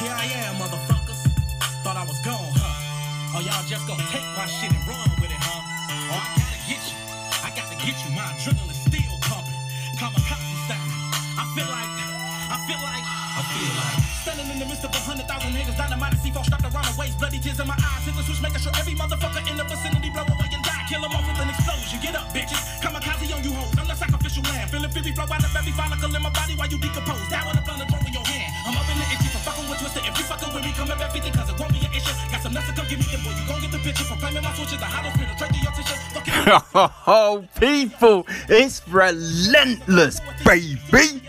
Here I am, motherfuckers. Thought I was gone, huh? Oh, y'all just gonna take my shit and run with it, huh? Oh, I gotta get you. I gotta get you. My adrenaline still pumping. Kamikaze style. I feel like, I feel like, I feel like. Standing in the midst of a hundred thousand haters, dynamite and C4 strapped around the waist, bloody tears in my eyes. Hit the switch, making sure every motherfucker in the vicinity blow away and die. Kill 'em off with an explosion. Get up, bitches. Kamikaze on you hoes. I'm the sacrificial lamb. Feeling fury flow out of every follicle in my body while you decompose. Down everything, cause it won't be an issue. Got some nuts to come give me boy. You gon' get the picture for claiming my switches. The hollow spirit, trade to your Oh, people, it's relentless, baby.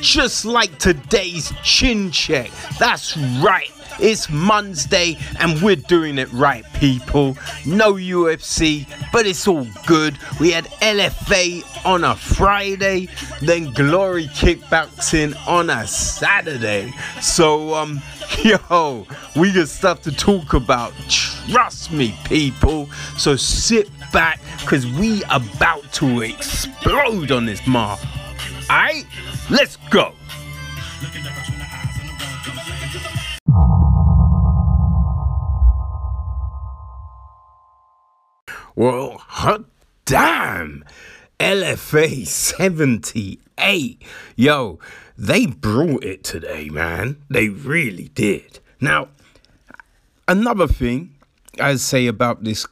Just like today's chin check. That's right. It's Monday and we're doing it right, people. No UFC, but it's all good. We had LFA on a Friday, then Glory Kickboxing on a Saturday. So, um, yo, we got stuff to talk about. Trust me, people. So sit back, cause we about to explode on this mark. Alright, let's go. Well, hot damn. LFA 78. Yo, they brought it today, man. They really did. Now, another thing I'd say about this,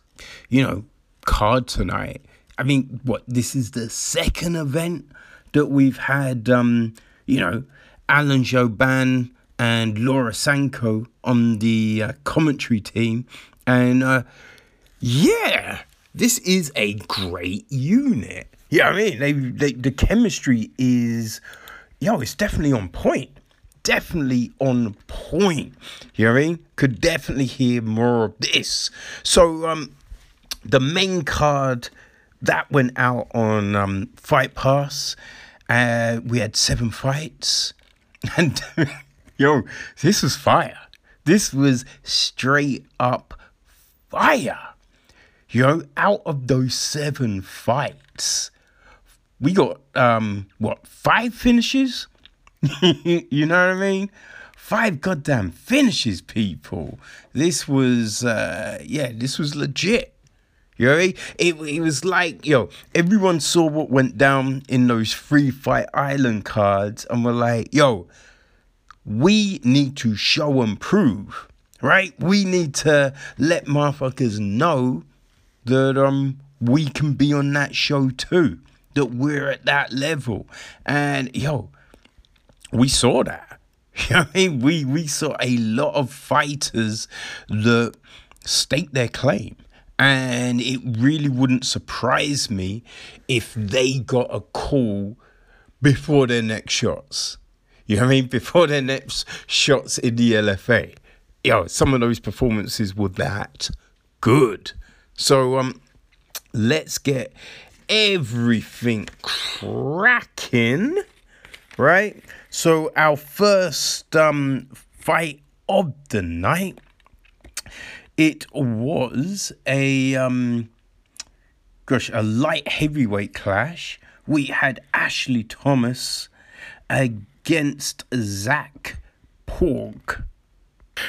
you know, card tonight. I mean, what this is the second event that we've had um, you know, Alan Jouban and Laura Sanko on the uh, commentary team. And uh, yeah, this is a great unit. Yeah, I mean, they, they the chemistry is, yo, it's definitely on point. Definitely on point. You know what I mean? Could definitely hear more of this. So, um, the main card that went out on um, Fight Pass. Uh, we had seven fights, and yo, this was fire. This was straight up fire. Yo, out of those seven fights, we got um what five finishes? you know what I mean? Five goddamn finishes, people. This was uh yeah, this was legit. You know, it, it was like, yo, everyone saw what went down in those free fight island cards and were like, yo, we need to show and prove, right? We need to let motherfuckers know that um we can be on that show too, that we're at that level. And yo, we saw that. You know I mean? We we saw a lot of fighters that state their claim. And it really wouldn't surprise me if they got a call before their next shots. You know what I mean? Before their next shots in the LFA. Yo, some of those performances were that good. So um let's get everything cracking. Right? So our first um fight of the night it was a um gosh a light heavyweight clash. We had ashley thomas against zac pauga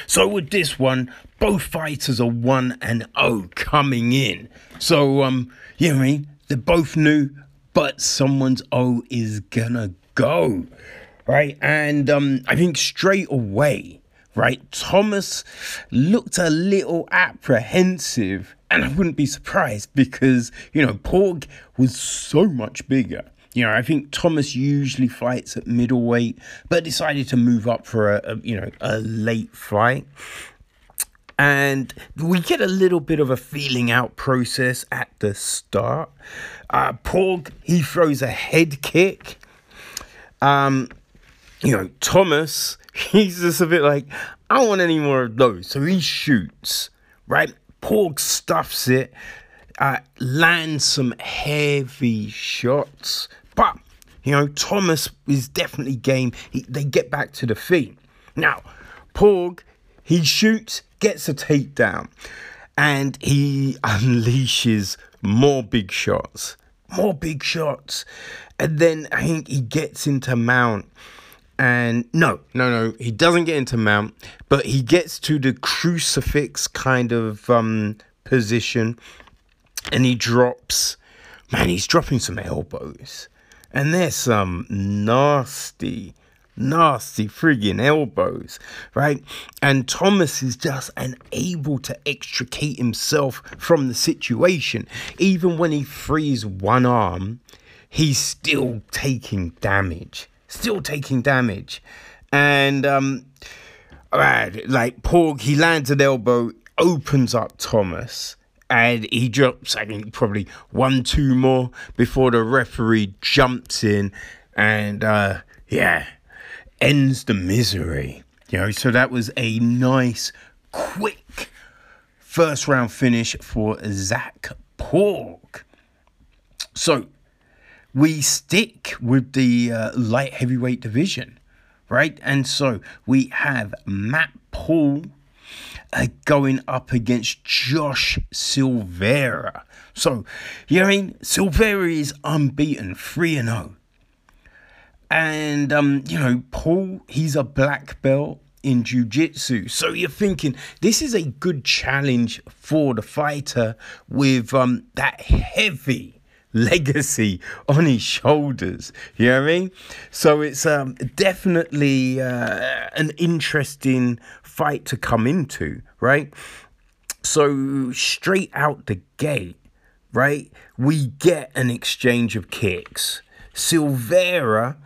so with this one both fighters are 1 and 0 coming in. So um you know what i mean? They're both new but someone's o is gonna go right? And um i think straight away right? Thomas looked a little apprehensive, and I wouldn't be surprised because, you know, Pauga was so much bigger. You know, I think Thomas usually fights at middleweight, but decided to move up for a, a you know, a late fight. And we get a little bit of a feeling out process at the start. Uh, Pauga, he throws a head kick. Um, you know, Thomas, he's just a bit like, I don't want any more of those. So he shoots, right? Pauga stuffs it, uh, lands some heavy shots. But, you know, Thomas is definitely game. He, they get back to the feet. Now, Pauga, he shoots, gets a takedown, and he unleashes more big shots. More big shots. And then I think he gets into mount and no, no, no, he doesn't get into mount, but he gets to the crucifix kind of um, position, and he drops. Man, he's dropping some elbows, and there's some nasty, nasty friggin' elbows, right? And Thomas is just unable to extricate himself from the situation. Even when he frees one arm, he's still taking damage still taking damage. And um like Pauga, he lands an elbow, opens up Thomas, and he drops, I think, probably one, two more before the referee jumps in and uh yeah, ends the misery. You know, so that was a nice, quick first round finish for Zac Pauga. So we stick with the uh, light heavyweight division, right? And so we have Matt Paul uh, going up against Josh Silveira. So, you know I mean? Silveira is unbeaten, 3 and 0. And, um, you know, Paul, he's a black belt in jiu-jitsu so you're thinking this is a good challenge for the fighter with um that heavy legacy on his shoulders. You know what I mean? So it's um, definitely uh, an interesting fight to come into, right? So straight out the gate, right, we get an exchange of kicks. Silveira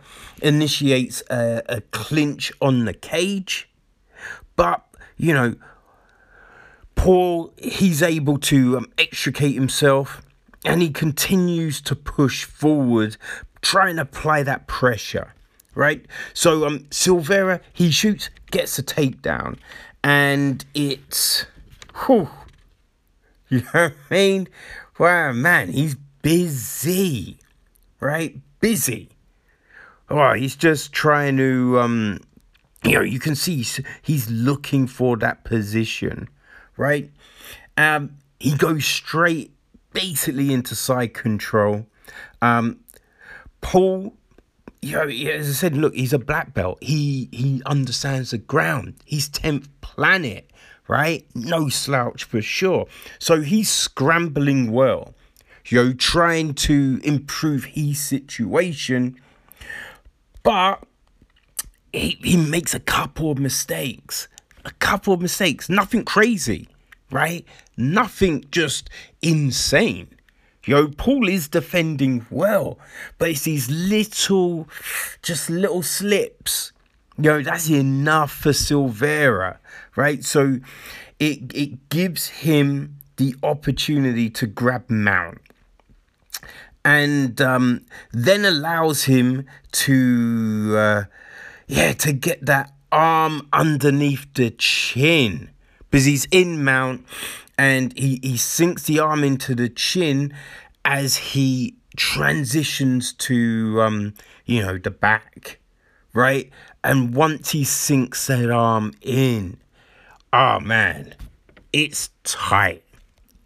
initiates a, a clinch on the cage, but you know, Paul he's able to um, extricate himself and he continues to push forward, trying to apply that pressure, right? So um, Silveira, he shoots, gets a takedown, and it's, whew, you know what I mean? Wow, man, he's busy, right? Busy. Oh, he's just trying to, um, you know, you can see he's looking for that position, right? Um, he goes straight basically into side control. Um, Paul, you know, as I said, look, he's a black belt. He he understands the ground. He's tenth planet, right? No slouch for sure. So he's scrambling well, you know, trying to improve his situation, but he, he makes a couple of mistakes. A couple of mistakes, nothing crazy right? Nothing just insane. Yo, Paul is defending well, but it's these little, just little slips. Yo, that's enough for Silveira, right? So it it gives him the opportunity to grab Mount and um, then allows him to, uh, yeah, to get that arm underneath the chin because he's in mount and he, he sinks the arm into the chin as he transitions to um you know the back right? And once he sinks that arm in oh man it's tight.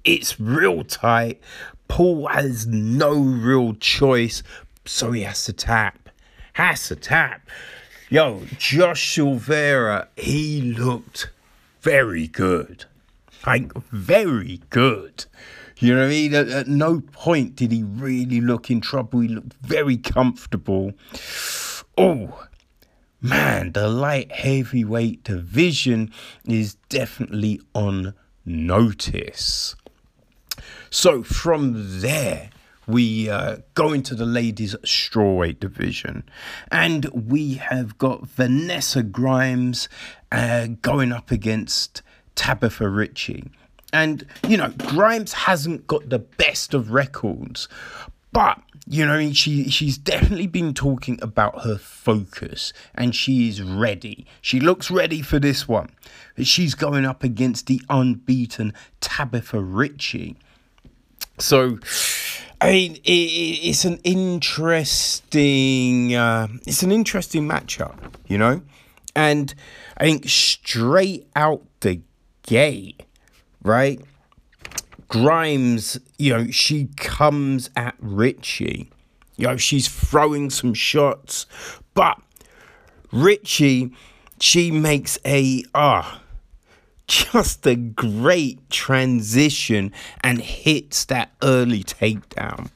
It's real tight. Paul has no real choice so he has to tap has to tap. Yo josh silveira he looked very good. Like, very good. You know what I mean? At, at, no point did he really look in trouble. He looked very comfortable. Oh, man, the light heavyweight division is definitely on notice. So from there, we uh, go into the ladies' strawweight division, and we have got Vanessa Grimes uh, going up against Tabatha Ricci. And, you know, Grimes hasn't got the best of records, but you know she she's definitely been talking about her focus and she is ready. She looks ready for this one. She's going up against the unbeaten tabatha ricci so I mean, it, it's an interesting, uh, it's an interesting matchup, you know, and I think straight out the gate, right? Grimes, you know, she comes at Ricci. you know, she's throwing some shots, but Ricci, she makes a ah. just a great transition and hits that early takedown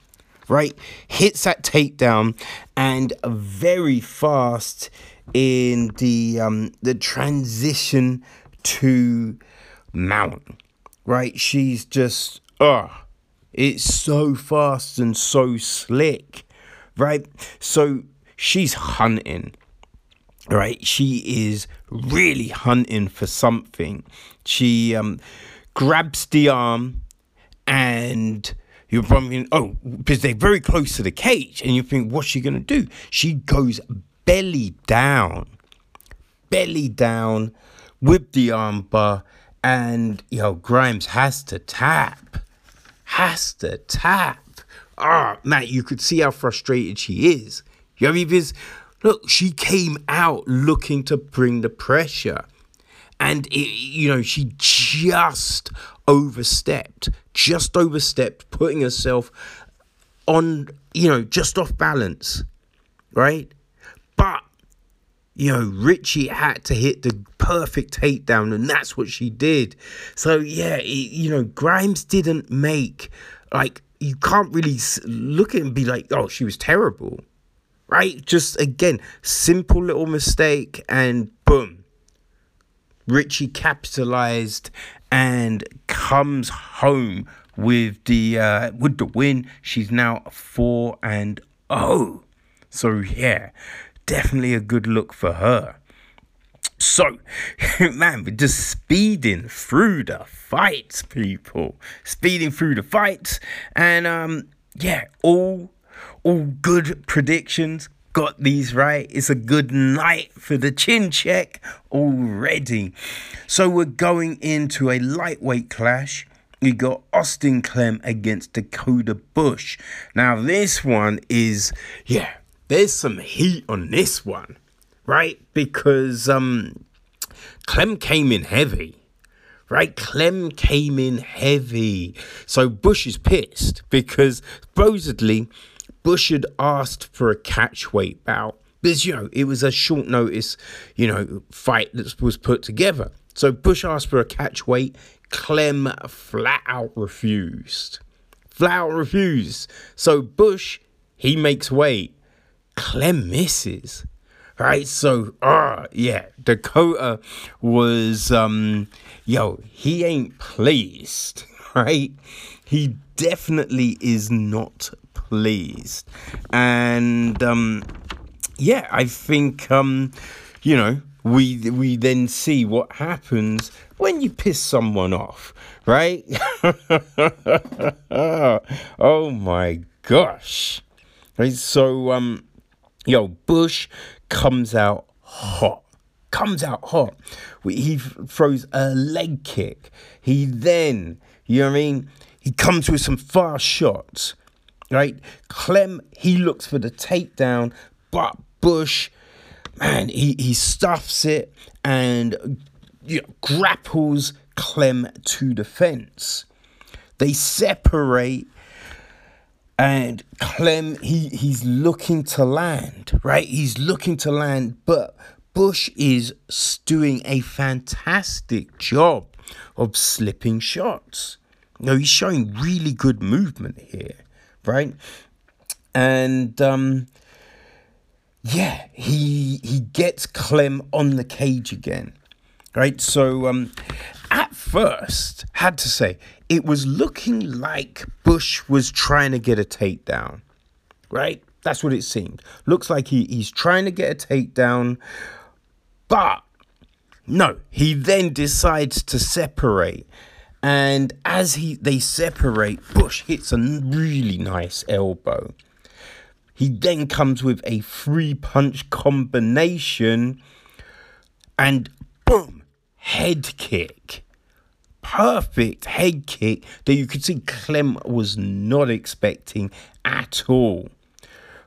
right? Hits that takedown and very fast in the um the transition to mount. Right? She's just oh it's so fast and so slick. Right? So she's hunting. Right? She is really hunting for something. She um grabs the arm and you're thinking, oh, because they're very close to the cage, and you think, what's she gonna do? She goes belly down, belly down with the armbar, and you know Grimes has to tap, has to tap. Ah, oh, Matt, you could see how frustrated she is. You know, because look, she came out looking to bring the pressure and it, you know she just overstepped just overstepped putting herself on you know just off balance right but you know ricci had to hit the perfect takedown and that's what she did. So yeah it, you know grimes didn't make like you can't really look at and be like oh she was terrible right? Just again simple little mistake and boom Ricci capitalized and comes home with the uh, with the win. She's now four and oh, so yeah, definitely a good look for her. So, man, we're just speeding through the fights, people, speeding through the fights, and um, yeah, all all good predictions got these right. It's a good night for the chin check already. So we're going into a lightweight clash. We got Austin Clem against Dakota Bush. Now this one is yeah, there's some heat on this one, right? Because um Clem came in heavy. Right, Clem came in heavy. So Bush is pissed because supposedly Bush had asked for a catch weight bout because you know it was a short notice, you know, fight that was put together. So Bush asked for a catch weight. Clem flat out refused. Flat out refused. So Bush he makes weight. Clem misses. Right, so uh yeah, Dakota was um yo, he ain't pleased, right? He definitely is not pleased. And um, yeah, I think um, you know we we then see what happens when you piss someone off, right? oh my gosh! Right, so um, yo, Bush comes out hot comes out hot. He throws a leg kick. He then, you know what I mean? He comes with some fast shots right? Clem, he looks for the takedown, but Bush, man, he, he stuffs it and you know, grapples Clem to the fence. They separate and Clem he he's looking to land, right? He's looking to land, but Bush is doing a fantastic job of slipping shots. You know, he's showing really good movement here right? And um, yeah, he he gets Clem on the cage again, right? So um, at first, had to say it was looking like Bush was trying to get a takedown, right? That's what it seemed. Looks like he, he's trying to get a takedown, but no, he then decides to separate and as he they separate, Bush hits a really nice elbow. He then comes with a three punch combination and boom, head kick. Perfect head kick that you could see Clem was not expecting at all.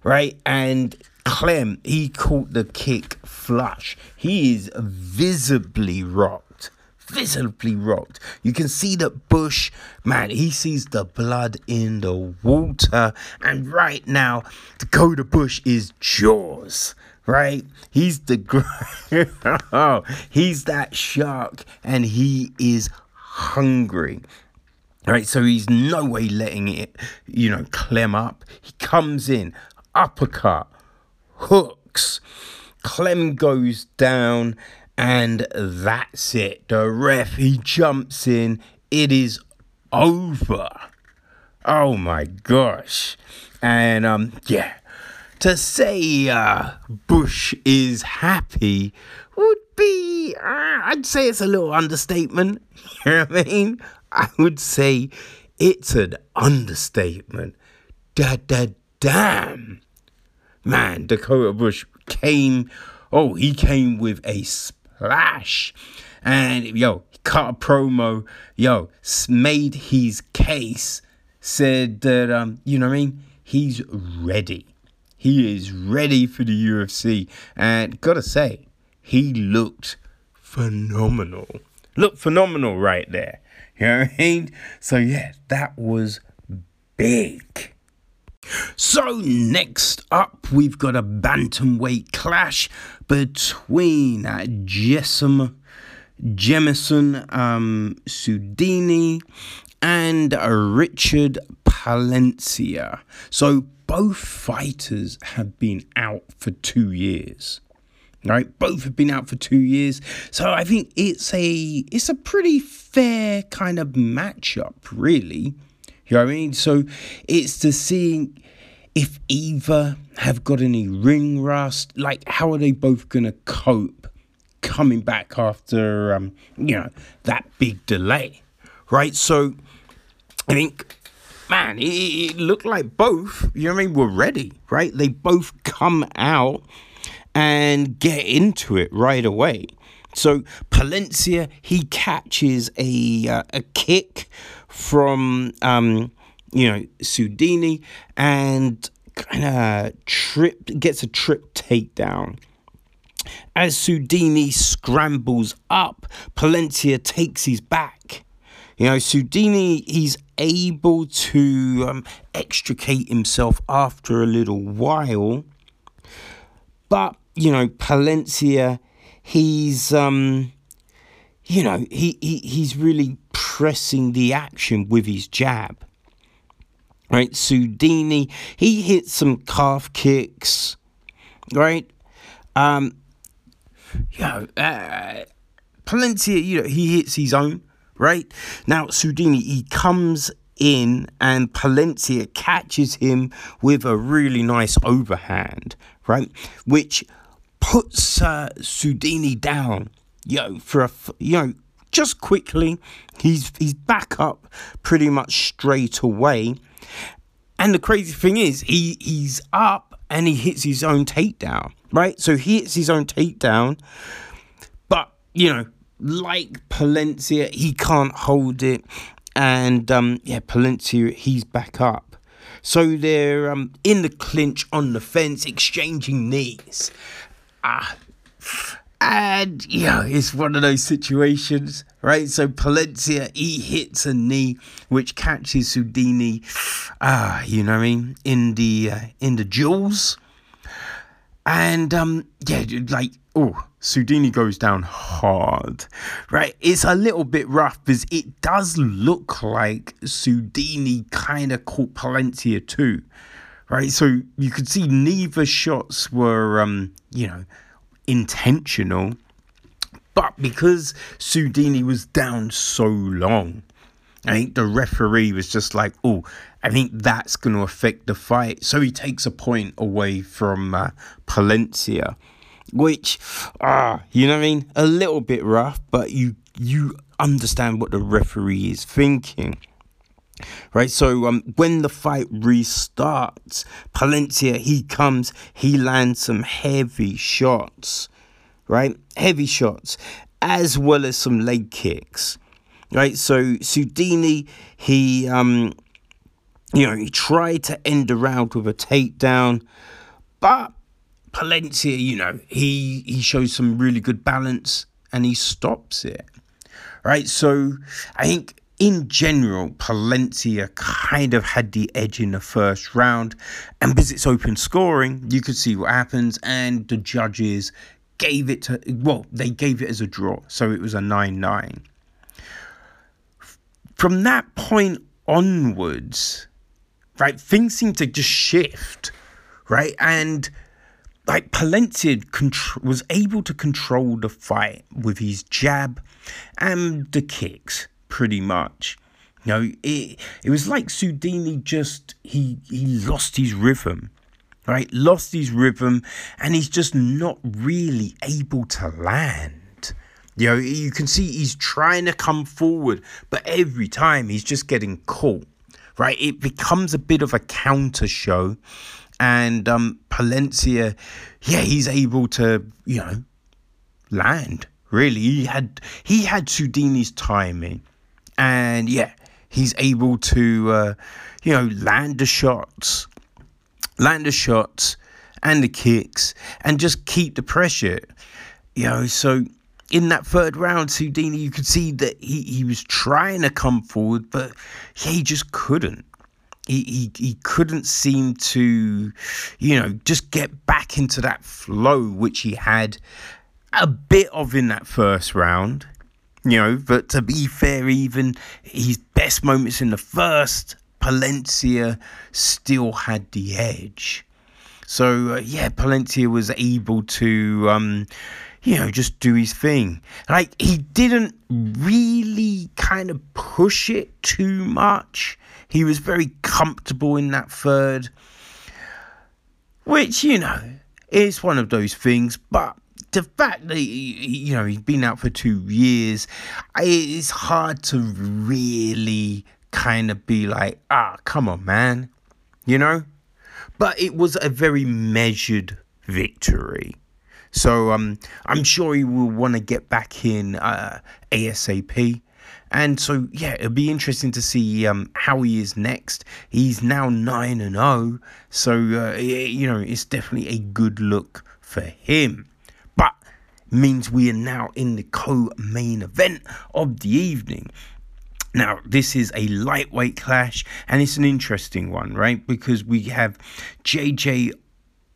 Right? And Clem, he caught the kick flush. He is visibly rocked visibly rocked. You can see that Bush, man, he sees the blood in the water. And right now, Dakota Bush is Jaws. Right? He's the oh, he's that shark, and he is hungry. Right, so he's no way letting it, you know, clem up. He comes in, uppercut, hooks. Clem goes down, and that's it. The ref he jumps in. It is over. Oh my gosh. And um yeah, to say uh, Bush is happy would be, uh, I'd say it's a little understatement. You know what I mean? I would say it's an understatement. Da da damn. Man, Dakota Bush came, oh, he came with a splash. And yo, cut a promo, yo, made his case, said that, um, you know what I mean? He's ready. He is ready for the UFC. And gotta say, he looked phenomenal. Looked phenomenal right there. You know what I mean? So yeah, that was big. So next up, we've got a bantamweight clash between uh, Jessam Jemison um, Sudini and uh, Richard Palencia. So both fighters have been out for two years. Right, both have been out for two years, so I think it's a it's a pretty fair kind of matchup, really. You know what I mean? So it's to seeing if either have got any ring rust, like how are they both gonna cope coming back after um, you know, that big delay. Right? So I think man, it, it, looked like both, you know what I mean, were ready, right? They both come out and get into it right away. So Palencia, he catches a uh, a kick from um, you know Sudini and kind of trip gets a trip takedown. As Sudini scrambles up, Palencia takes his back. You know, Sudini, he's able to um, extricate himself after a little while. But, you know, Palencia, he's, um, you know, he, he, he's really pressing the action with his jab. Right, Sudini, he hits some calf kicks, right? Um, you know, uh, Palencia, you know, he hits his own right? Now, Sudini, he comes in and Palencia catches him with a really nice overhand, right? Which puts uh, Sudini down, yo, for a, you know, just quickly. He's, he's back up pretty much straight away. And the crazy thing is, he, he's up and he hits his own takedown, right? So he hits his own takedown, but, you know, like Palencia, he can't hold it. And um, yeah, Palencia, he's back up. So they're um, in the clinch on the fence, exchanging knees. Ah. And yeah, it's one of those situations, right? So Palencia, he hits a knee which catches Sudini, ah, you know what I mean, in the uh, in the jewels. And um, yeah, like oh, Sudini goes down hard, right? It's a little bit rough because it does look like Sudini kind of caught Palencia too, right? So you could see neither shots were, um, you know, intentional, but because Sudini was down so long, I think the referee was just like, oh, I think that's going to affect the fight. So he takes a point away from uh, Palencia which, ah, you know what I mean? A little bit rough, but you you understand what the referee is thinking. Right, so um, when the fight restarts, Palencia he comes, he lands some heavy shots, right? Heavy shots, as well as some leg kicks, right? So Sudini he um, you know, he tried to end the round with a takedown, but Palencia, you know, he he shows some really good balance and he stops it. Right? So I think in general, Palencia kind of had the edge in the first round. And because it's open scoring, you could see what happens. And the judges gave it to, well, they gave it as a draw. So it was a 9 9. From that point onwards, right, things seem to just shift, right? And like Palencia contr- was able to control the fight with his jab and the kicks pretty much. You know, it it was like Sudini just he he lost his rhythm, right? Lost his rhythm, and he's just not really able to land. You know, you can see he's trying to come forward, but every time he's just getting caught. Right, it becomes a bit of a counter show, and um, Palencia, yeah, he's able to you know land. Really, he had he had Sudini's timing and yeah, he's able to, uh, you know, land the shots, land the shots and the kicks, and just keep the pressure. You know, so in that third round, Sudini, you could see that he, he was trying to come forward, but yeah, he just couldn't. He, he, he couldn't seem to, you know, just get back into that flow which he had a bit of in that first round. You know, but to be fair, even his best moments in the first, Palencia still had the edge. So uh, yeah, Palencia was able to, um, you know, just do his thing. Like he didn't really kind of push it too much. He was very comfortable in that third, which you know is one of those things. But the fact that you know he's been out for two years, it's hard to really kind of be like, ah, come on, man, you know. But it was a very measured victory. So um, I'm sure he will want to get back in uh, ASAP. And so, yeah, it'll be interesting to see um, how he is next. He's now 9 and 0. So, uh, you know, it's definitely a good look for him But means we are now in the co main event of the evening. Now, this is a lightweight clash, and it's an interesting one, right? Because we have JJ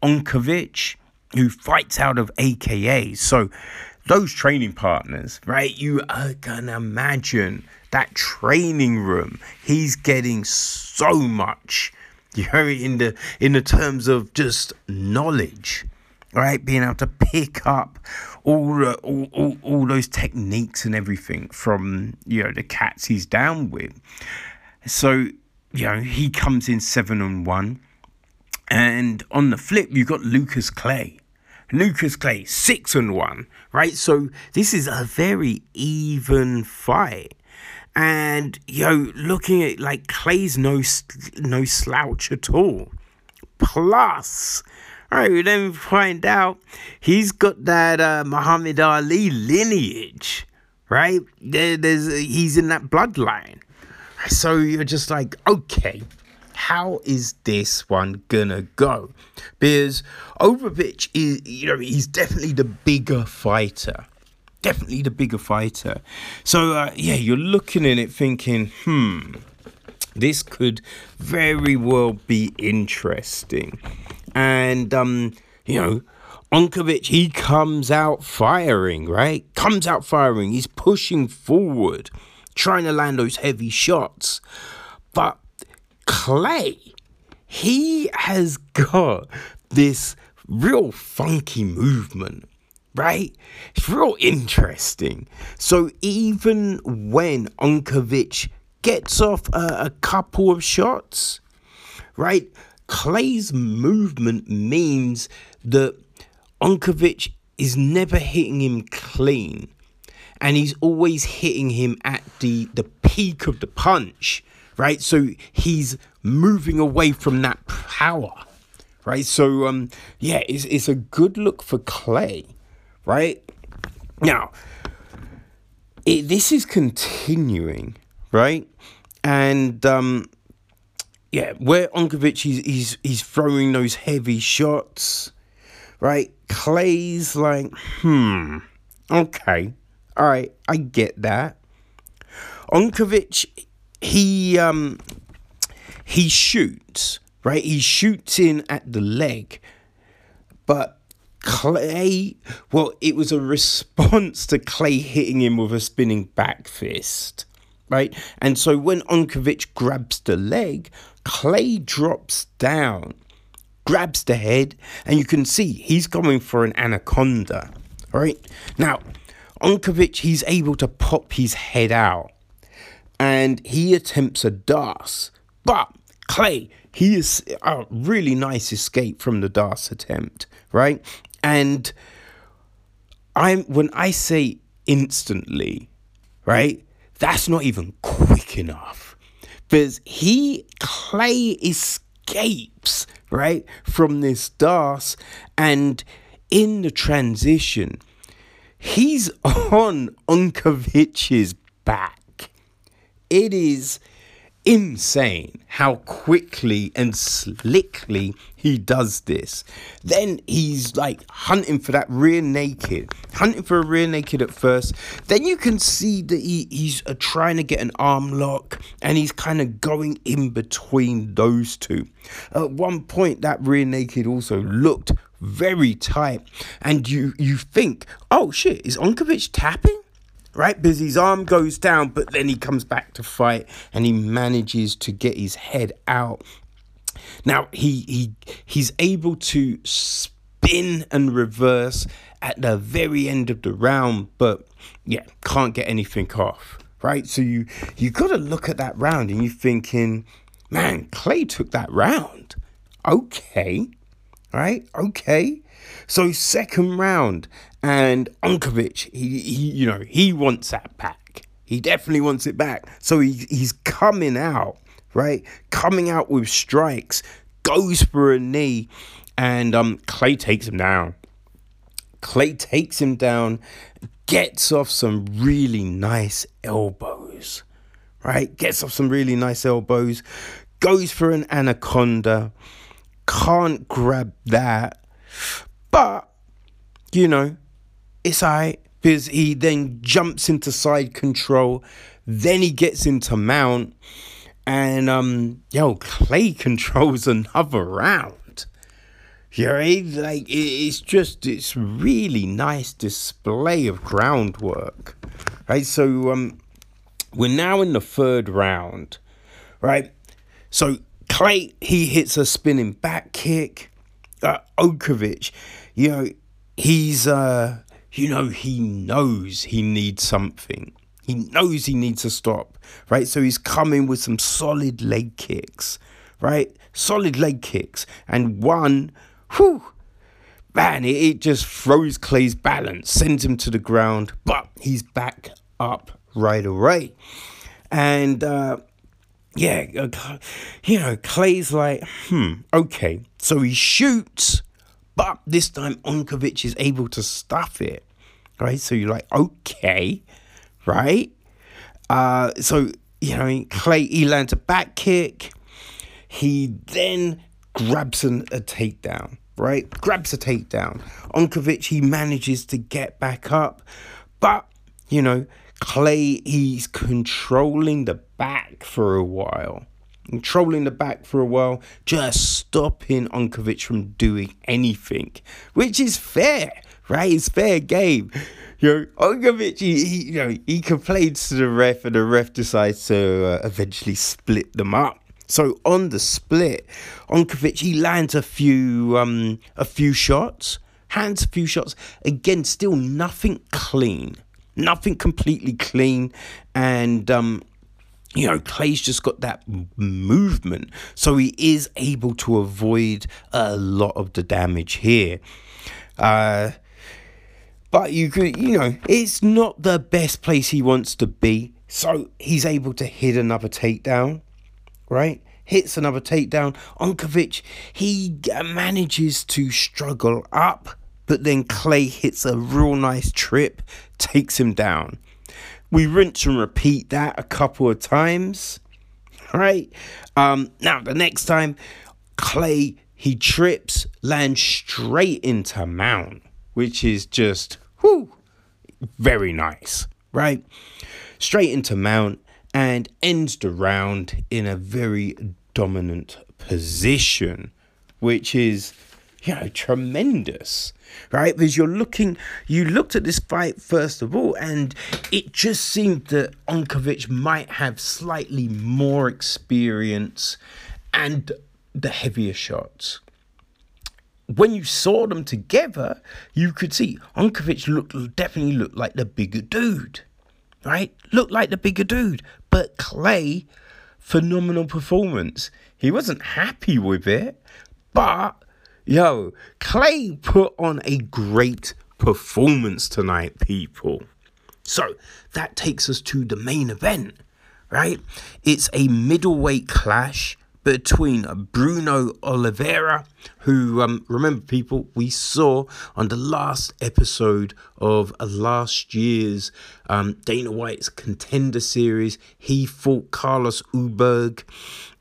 Okanovich, who fights out of AKA. So, those training partners, right? You can imagine that training room. He's getting so much, you know, in the in the terms of just knowledge right? Being able to pick up all, uh, all, all, all those techniques and everything from, you know, the cats he's down with. So, you know, he comes in seven and one. And on the flip, you've got Lucas Clay. Lucas Clay, six and one, right? So this is a very even fight. And, know, looking at like Clay's no, no slouch at all. Plus, all right, we then find out he's got that uh, Muhammad Ali lineage, right? There, there's he's in that bloodline. So you're just like, okay, how is this one gonna go? Because Okanovich is, you know, he's definitely the bigger fighter. Definitely the bigger fighter. So, uh, yeah, you're looking at it thinking, hmm, this could very well be interesting. And, um, you know, Okanovich, he comes out firing, right? Comes out firing. He's pushing forward, trying to land those heavy shots. But Clay, he has got this real funky movement, right? It's real interesting. So even when Okanovich gets off a, a couple of shots, right? Clay's movement means that Okanovich is never hitting him clean and he's always hitting him at the the peak of the punch right so he's moving away from that power right so um yeah it's, it's a good look for clay right now it, this is continuing right and um yeah, where Okanovich he's, he's he's throwing those heavy shots, right? Clay's like, hmm, okay, all right, I get that. Okanovich, he um, he shoots right. He shoots in at the leg, but Clay, well, it was a response to Clay hitting him with a spinning back fist, right? And so when Okanovich grabs the leg, Clay drops down, grabs the head, and you can see he's going for an anaconda, right? Now, Okanovich, he's able to pop his head out and he attempts a D'Arce, but Clay, he is a really nice escape from the D'Arce attempt, right? And I'm when I say instantly, right? That's not even quick enough. Because he Clay escapes, right, from this D'Arce and in the transition, he's on Okanovich's back. It is insane how quickly and slickly he does this. Then he's like hunting for that rear naked, hunting for a rear naked at first. Then you can see that he, he's uh, trying to get an arm lock and he's kind of going in between those two. At one point, that rear naked also looked very tight, and you you think, oh shit, is Okanovich tapping? Right? His arm goes down, but then he comes back to fight and he manages to get his head out. Now he he he's able to spin and reverse at the very end of the round, but yeah, can't get anything off. Right? So you you gotta look at that round and you're thinking, man, Clay took that round. Okay. Right? Okay. So second round, and Okanovich, he, he you know, he wants that back. He definitely wants it back. So he, he's coming out, right? Coming out with strikes, goes for a knee, and um Clay takes him down. Clay takes him down, gets off some really nice elbows, right? Gets off some really nice elbows, goes for an anaconda, can't grab that, but you know, it's alright because he then jumps into side control, then he gets into mount, and um, yo, Clay controls another round. You know, like it's just it's really nice display of groundwork, right? So um, we're now in the third round, right? So Clay he hits a spinning back kick. Uh, Okanovich, you know, he's uh you know, he knows he needs something. He knows he needs to stop, right? So he's coming with some solid leg kicks, right? Solid leg kicks. And one, whew, man, it, it just throws Clay's balance, sends him to the ground, but he's back up right away. And, uh, yeah, uh, you know, Clay's like, hmm, okay. So he shoots but this time, Okanovich is able to stuff it. Right? So you're like, okay, right? Uh, so, you know, Clay, he lands a back kick. He then grabs an, a takedown, right? Grabs a takedown. Okanovich, he manages to get back up. But, you know, Clay, he's controlling the back for a while controlling the back for a while, just stopping Okanovich from doing anything, which is fair, right? It's fair game. You know, Okanovich, he, he, you know, he complains to the ref, and the ref decides to uh, eventually split them up. So on the split, Okanovich he lands a few um a few shots, hands a few shots. Again, still nothing clean, nothing completely clean, and um you know, Clay's just got that movement, so he is able to avoid a lot of the damage here. Uh, but you could, you know, it's not the best place he wants to be, so he's able to hit another takedown, right? Hits another takedown. Okanovich, he manages to struggle up, but then Clay hits a real nice trip, takes him down. We rinse and repeat that a couple of times. Right? Um, now, the next time, Clay, he trips, lands straight into Mount, which is just, whoo, very nice. right? Straight into mount and ends the round in a very dominant position, which is, you know, tremendous, right? Because you're looking, you looked at this fight first of all, and it just seemed that Okanovich might have slightly more experience and the heavier shots. When you saw them together, you could see Unkovic looked definitely looked like the bigger dude, right? Looked like the bigger dude, but Clay, phenomenal performance. He wasn't happy with it, but yo, Clay put on a great performance tonight, people. So that takes us to the main event, right? It's a middleweight clash between Bruno Oliveira, who, um, remember, people, we saw on the last episode of last year's um, Dana White's Contender Series. He fought Carlos Ulberg.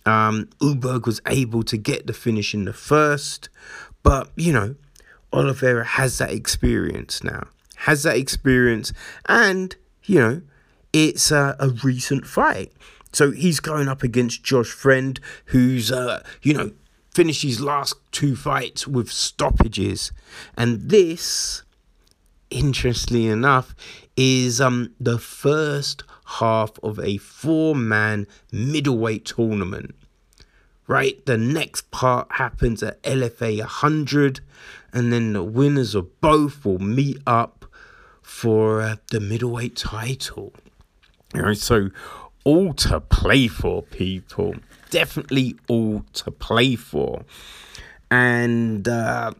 Um, Ulberg was able to get the finish in the first, but you know, Oliveira has that experience now, has that experience, and you know, it's a, a recent fight. So he's going up against Josh Fremd, who's, uh, you know, finished his last two fights with stoppages. And this, interestingly enough, is um, the first half of a four man middleweight tournament. Right? The next part happens at LFA 100, and then the winners of both will meet up for uh, the middleweight title. Right, so all to play for, people. Definitely all to play for. And, uh,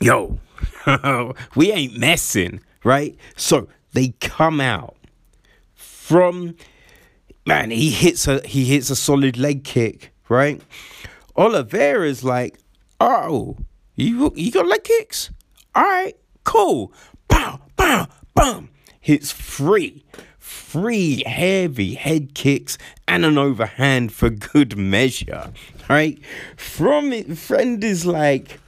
yo, we ain't messing, right? So they come out from, man, he hits a, he hits a solid leg kick, right? Oliveira's like, oh, you, you got leg kicks? All right, cool. Bow, bow, boom. Hits free three heavy head kicks and an overhand for good measure. Right? From it, Fremd is like,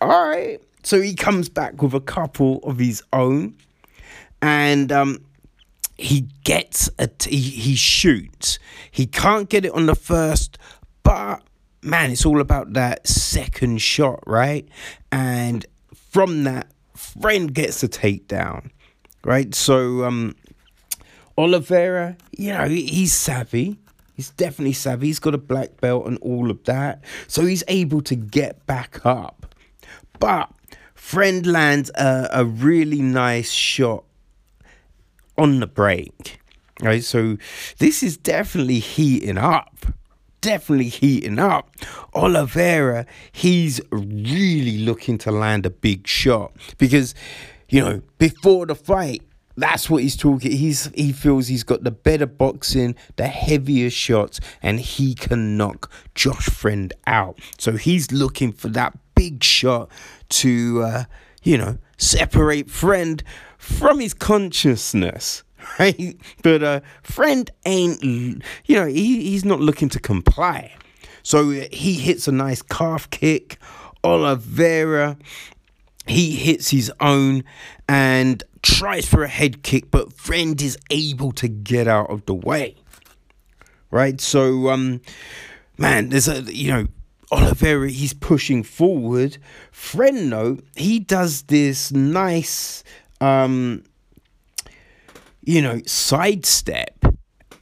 all right. So he comes back with a couple of his own, and um, he gets a t- he, he shoots. He can't get it on the first, but man, it's all about that second shot, right? And from that, Fremd gets a takedown, right? So um, Oliveira, you know, he's savvy. He's definitely savvy. He's got a black belt and all of that. So he's able to get back up. But Fremd lands a, a really nice shot on the break. Right? So this is definitely heating up. Definitely heating up. Oliveira, he's really looking to land a big shot because, you know, before the fight, that's what he's talking. He's he feels he's got the better boxing, the heavier shots, and he can knock Josh Fremd out. So he's looking for that big shot to, uh, you know, separate Fremd from his consciousness. Right, but uh, Fremd ain't, you know, he, he's not looking to comply. So he hits a nice calf kick. Oliveira, he hits his own, and tries for a head kick, but Fremd is able to get out of the way. Right? So, um, man, there's a, you know, Oliveira, he's pushing forward. Fremd, though, he does this nice, um, you know, sidestep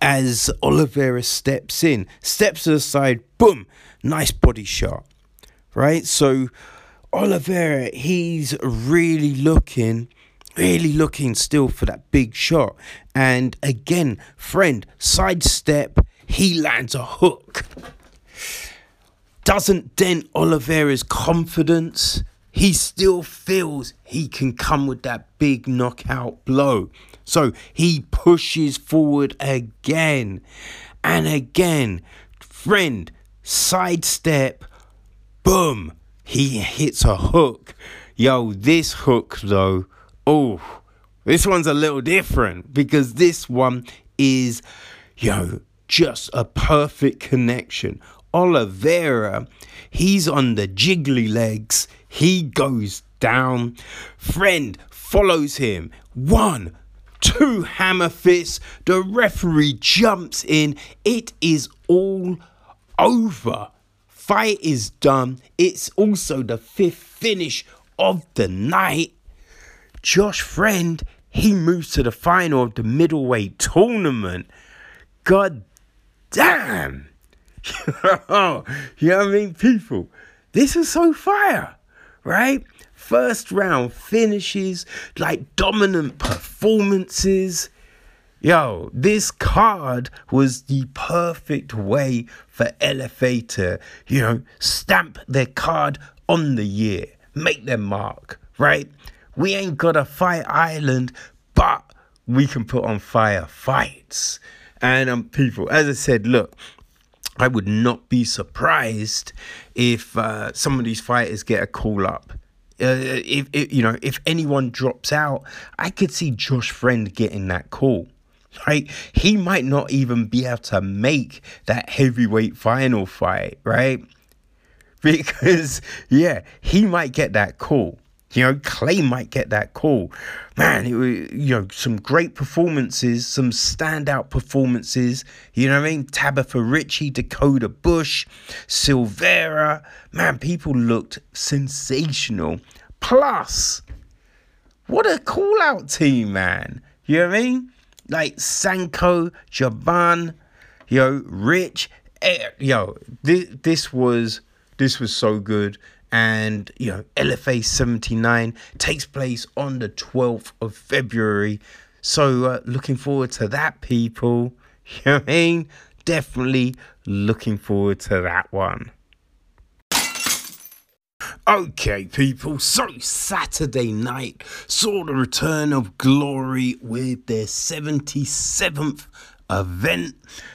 as Oliveira steps in, steps to the side, boom, nice body shot. Right? So, Oliveira, he's really looking really looking still for that big shot. And again, Fremd, sidestep, he lands a hook. Doesn't dent Oliveira's confidence. He still feels he can come with that big knockout blow. So he pushes forward again and again. Fremd, sidestep, boom, he hits a hook. Yo, this hook though oh, this one's a little different because this one is, yo, just a perfect connection. Oliveira, he's on the jiggly legs. He goes down. Fremd follows him. One, two hammer fists. The referee jumps in. It is all over. Fight is done. It's also the fifth finish of the night. Josh Fremd, he moves to the final of the middleweight tournament. God damn. you know what I mean? People, this is so fire, right? First round finishes, like dominant performances. Yo, this card was the perfect way for LFA to, you know, stamp their card on the year, make their mark, right? We ain't got a fight island, but we can put on fire fights. And um, people, as I said, look, I would not be surprised if uh, some of these fighters get a call up. Uh, if, if you know, if anyone drops out, I could see Josh Fremd getting that call. Right, he might not even be able to make that heavyweight final fight, right? Because yeah, he might get that call. You know, Clay might get that call. Man, it was, you know, some great performances, some standout performances. You know what I mean? Tabatha Ricci, Dakota Bush, Silveira. Man, people looked sensational. Plus, what a call out team, man. You know what I mean? Like Sanko, Jouban, yo, Rich. Eh, yo, this, this was this was so good. And you know LFA 79 takes place on the 12th of February. So uh, looking forward to that people. You know I mean? Definitely looking forward to that one Okay, people, so Saturday night saw the return of Glory with their 77th event.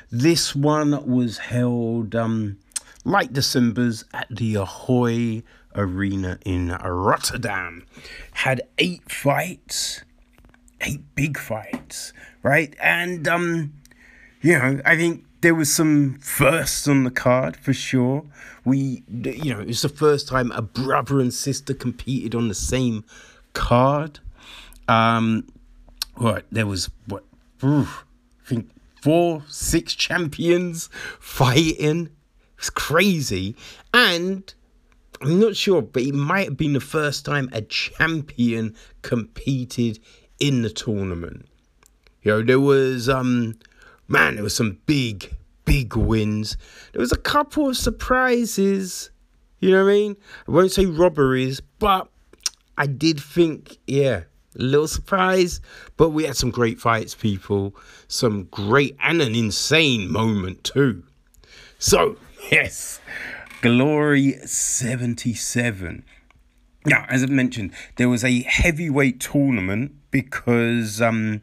This one was held um, like December's at the Ahoy Arena in Rotterdam. Had eight fights, eight big fights, right? And um, you know, I think there was some firsts on the card for sure. We, you know, it's the first time a brother and sister competed on the same card. Um, what there was what, oof, I think four, six champions fighting it's crazy. And I'm not sure, but it might have been the first time a champion competed in the tournament. You know, there was um man, there was some big, big wins. There was a couple of surprises. You know what I mean? I won't say robberies, but I did think, yeah, a little surprise. But we had some great fights, people. Some great and an insane moment too. So Yes, Glory 77. Now, as I mentioned, there was a heavyweight tournament because, um,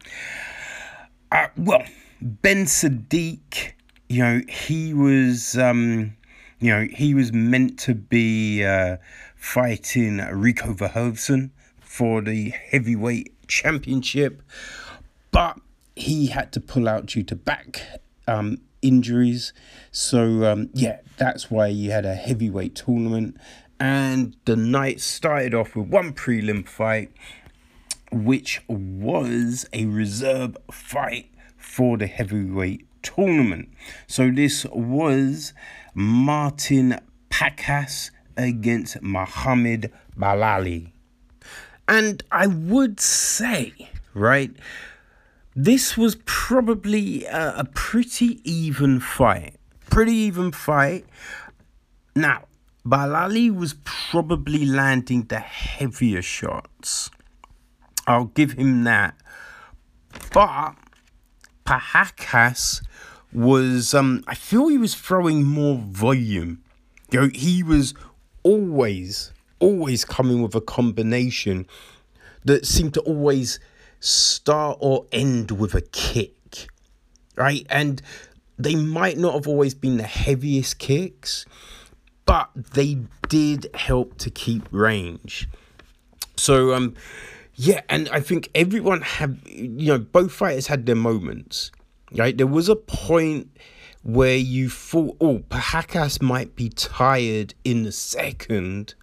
uh, well, Ben Saddik, you know, he was, um, you know, he was meant to be uh, fighting Rico Verhoeven for the heavyweight championship, but he had to pull out due to back um, injuries. So, um, yeah, that's why you had a heavyweight tournament. And the night started off with one prelim fight, which was a reserve fight for the heavyweight tournament. So, this was Martin Pacas against Muhammad Balali. And I would say, right, this was probably a, a pretty even fight. Pretty even fight. Now, Balali was probably landing the heavier shots. I'll give him that. But Pacas was um I feel he was throwing more volume. You know, he was always, always coming with a combination that seemed to always start or end with a kick, right? And they might not have always been the heaviest kicks, but they did help to keep range. So, um, yeah, and I think everyone had, you know, both fighters had their moments, right? There was a point where you thought, oh, Pacas might be tired in the second,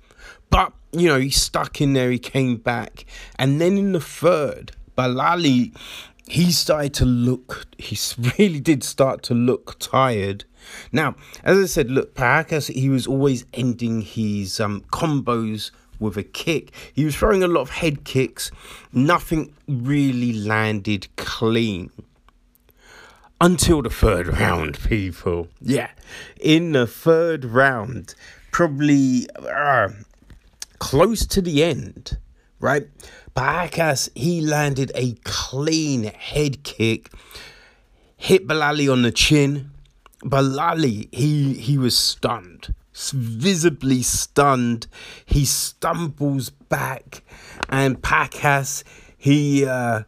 but, you know, he stuck in there, he came back. And then in the third, Balali, he started to look, he really did start to look tired. Now, as I said, look, Pacas, he was always ending his um, combos with a kick. He was throwing a lot of head kicks, nothing really landed clean. Until the third round, people. Yeah, in the third round, probably uh, close to the end, right? Pacas, he landed a clean head kick, hit Balali on the chin. Balali, he he was stunned, visibly stunned. He stumbles back, and Pacas, he uh,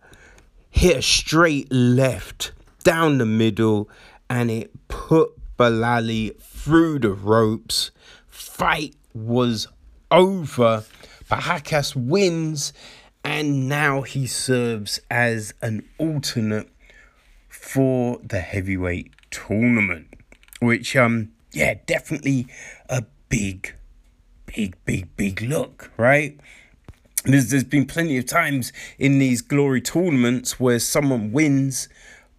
hit a straight left down the middle, and it put Balali through the ropes. Fight was over. Pacas wins and now he serves as an alternate for the heavyweight tournament which um yeah definitely a big big big big look right there's there's been plenty of times in these glory tournaments where someone wins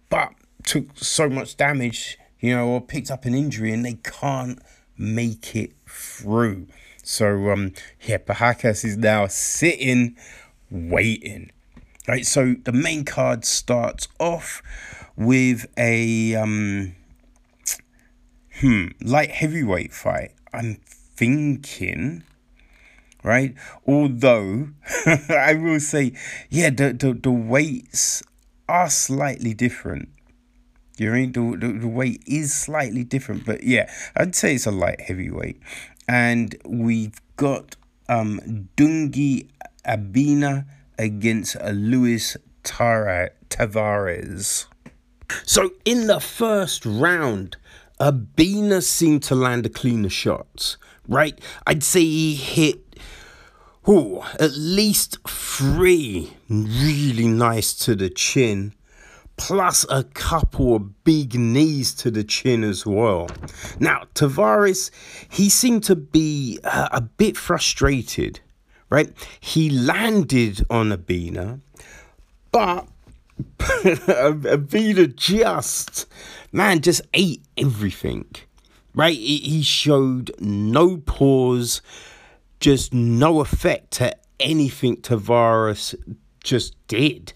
but took so much damage you know or picked up an injury and they can't make it through so um yeah Pacas is now sitting waiting. Right, so the main card starts off with a um, hmm light heavyweight fight. I'm thinking, right? Although I will say, yeah, the the, the weights are slightly different. You know, the, the the weight is slightly different, but yeah, I'd say it's a light heavyweight, and we've got um Donegi Abena against Luis Tavares. So in the first round, Abena seemed to land a cleaner shot, right? I'd say he hit ooh, at least three really nice to the chin, plus a couple of big knees to the chin as well. Now, Tavares, he seemed to be uh, a bit frustrated right? He landed on Abena, but Abena just, man, just ate everything, right? He showed no pause, just no effect to anything Tavares just did.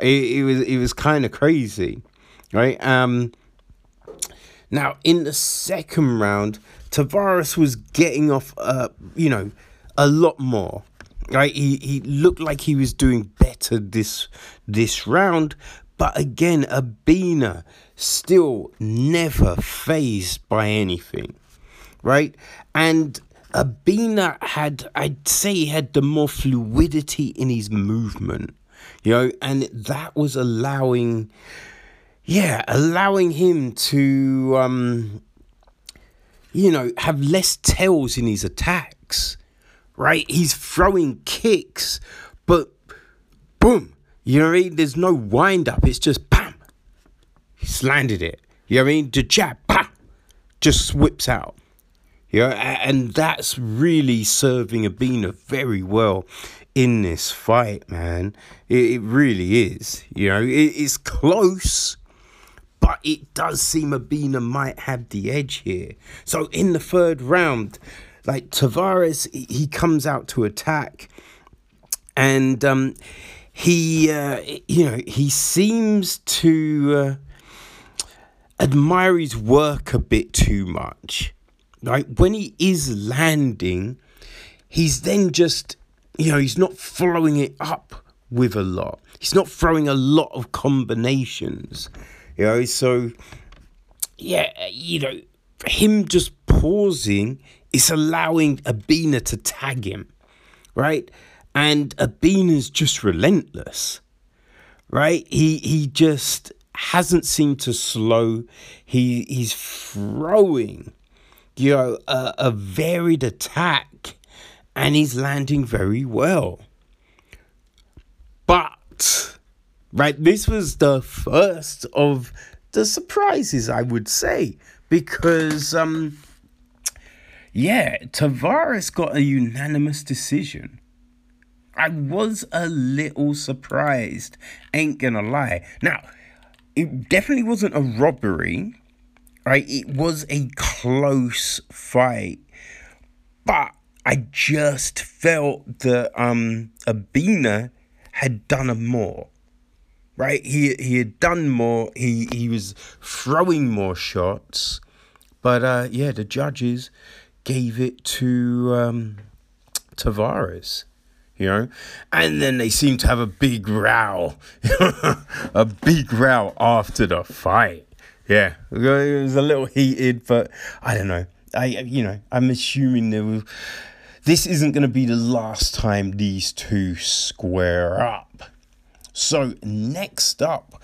It, it was it was kind of crazy, right? Um. Now in the second round, Tavares was getting off, uh, you know, a lot more. Right, he, he looked like he was doing better this this round, but again, Abena still never phased by anything, right? And Abena had, I'd say, he had the more fluidity in his movement, you know, and that was allowing, yeah, allowing him to, um, you know, have less tells in his attacks right? He's throwing kicks, but boom, you know what I mean? There's no wind up. It's just bam. He's landed it. You know what I mean? The jab, bam, just whips out. You know, and that's really serving Abena very well in this fight, man. It, it really is. You know, it, it's close, but it does seem Abena might have the edge here. So in the third round, like Tavares, he comes out to attack, and um, he, uh, you know, he seems to uh, admire his work a bit too much. Right when he is landing, he's then just, you know, he's not following it up with a lot. He's not throwing a lot of combinations, you know. So, yeah, you know, him just pausing it's allowing Abena to tag him, right? And Abena's just relentless, right? He he just hasn't seemed to slow. He he's throwing, you know, a, a varied attack, and he's landing very well. But right, this was the first of the surprises, I would say, because um yeah, Tavares got a unanimous decision. I was a little surprised, ain't gonna lie. Now, it definitely wasn't a robbery, right? It was a close fight, but I just felt that um Abena had done a more. Right? He he had done more. He he was throwing more shots. But uh yeah, the judges gave it to um Tavares you know? And then they seem to have a big row a big row after the fight. Yeah. It was a little heated but i don't know. I you know i'm assuming there was this isn't going to be the last time these two square up. So next up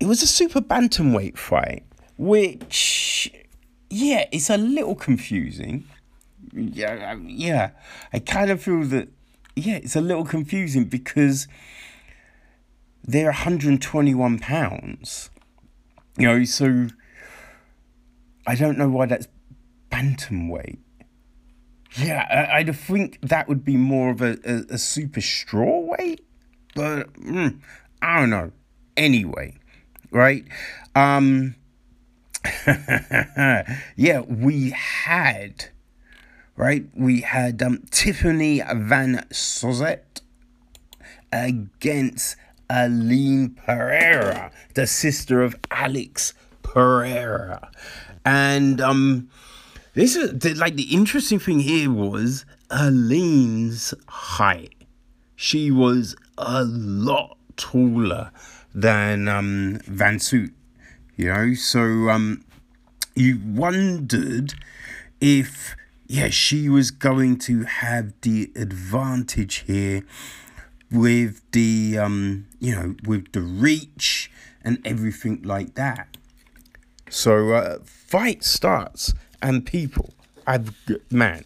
it was a super bantamweight fight which yeah it's a little confusing yeah yeah i kind of feel that yeah, it's a little confusing because they're 121 pounds. You know, so I don't know why that's bantamweight. Yeah, I, I'd think that would be more of a, a, a super straw weight, but mm, I don't know. Anyway, right? Um, yeah, we had right? We had um, Tiffany Van Soest against Aline Pereira, the sister of Alex Pereira. And um, this is like the interesting thing here was Aline's height. She was a lot taller than um, Van Soest, you know. So um, you wondered if yeah, she was going to have the advantage here with the um, you know, with the reach and everything like that. So uh, fight starts, and people, I've man,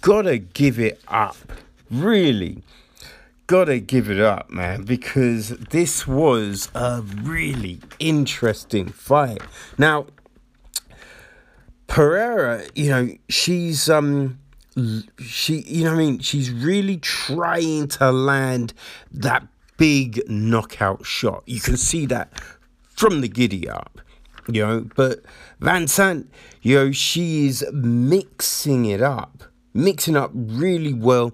gotta give it up. Really, gotta give it up, man, because this was a really interesting fight. Now, Pereira, you know, she's um she you know I mean, she's really trying to land that big knockout shot. You can see that from the giddy up. You know, but Van Soest, you know, she is mixing it up, mixing up really well,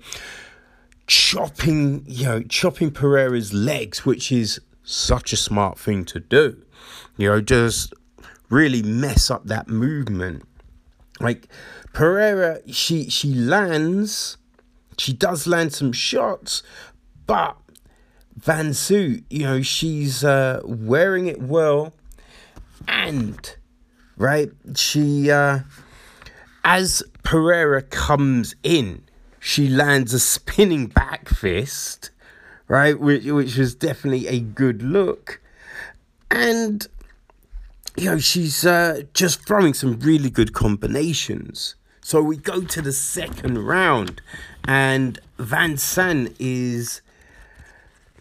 chopping, you know, chopping Pereira's legs, which is such a smart thing to do. You know, just really mess up that movement. Like Pereira, she she lands, she does land some shots, but Van Soest, you know, she's uh, wearing it well, and right, she uh, as Pereira comes in, she lands a spinning back fist, right, which which was definitely a good look, and you know, she's uh, just throwing some really good combinations. So we go to the second round, and Van Soest is,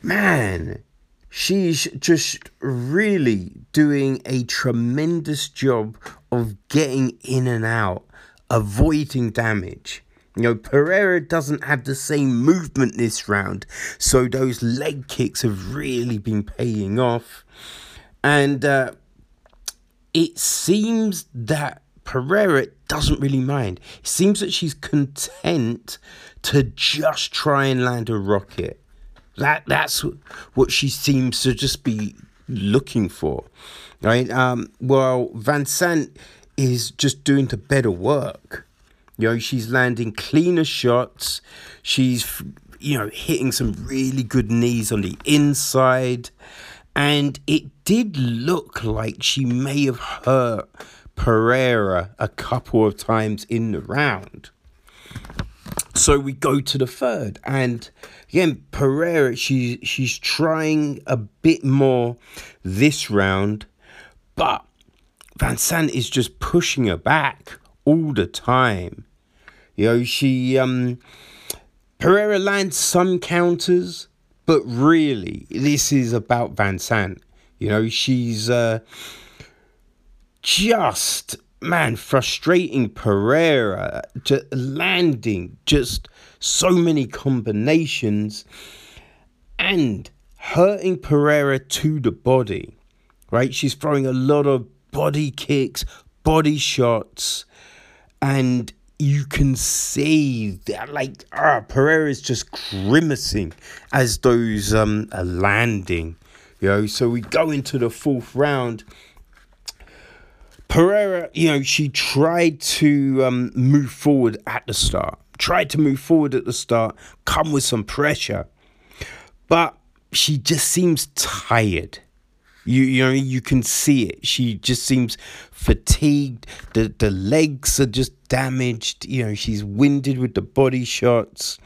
man, she's just really doing a tremendous job of getting in and out, avoiding damage. You know, Pereira doesn't have the same movement this round, so those leg kicks have really been paying off. And uh, it seems that Pereira doesn't really mind. It seems that she's content to just try and land a rocket. That that's what she seems to just be looking for, right? Um, well, Van Soest is just doing the better work. You know, she's landing cleaner shots. She's you know hitting some really good knees on the inside. And it did look like she may have hurt Pereira a couple of times in the round. So we go to the third, and again, Pereira, she, she's trying a bit more this round, but Van Soest is just pushing her back all the time. You know, she um Pereira lands some counters, but really, this is about Van Soest. You know, she's uh, just man, frustrating Pereira, just landing just so many combinations and hurting Pereira to the body, right? She's throwing a lot of body kicks, body shots, and you can see that, like, ah, Pereira is just grimacing as those um, are landing, you know. So we go into the fourth round Pereira, you know, she tried to um, move forward at the start, tried to move forward at the start, come with some pressure, but she just seems tired. You, you know, you can see it. She just seems fatigued. The the legs are just damaged. You know, she's winded with the body shots.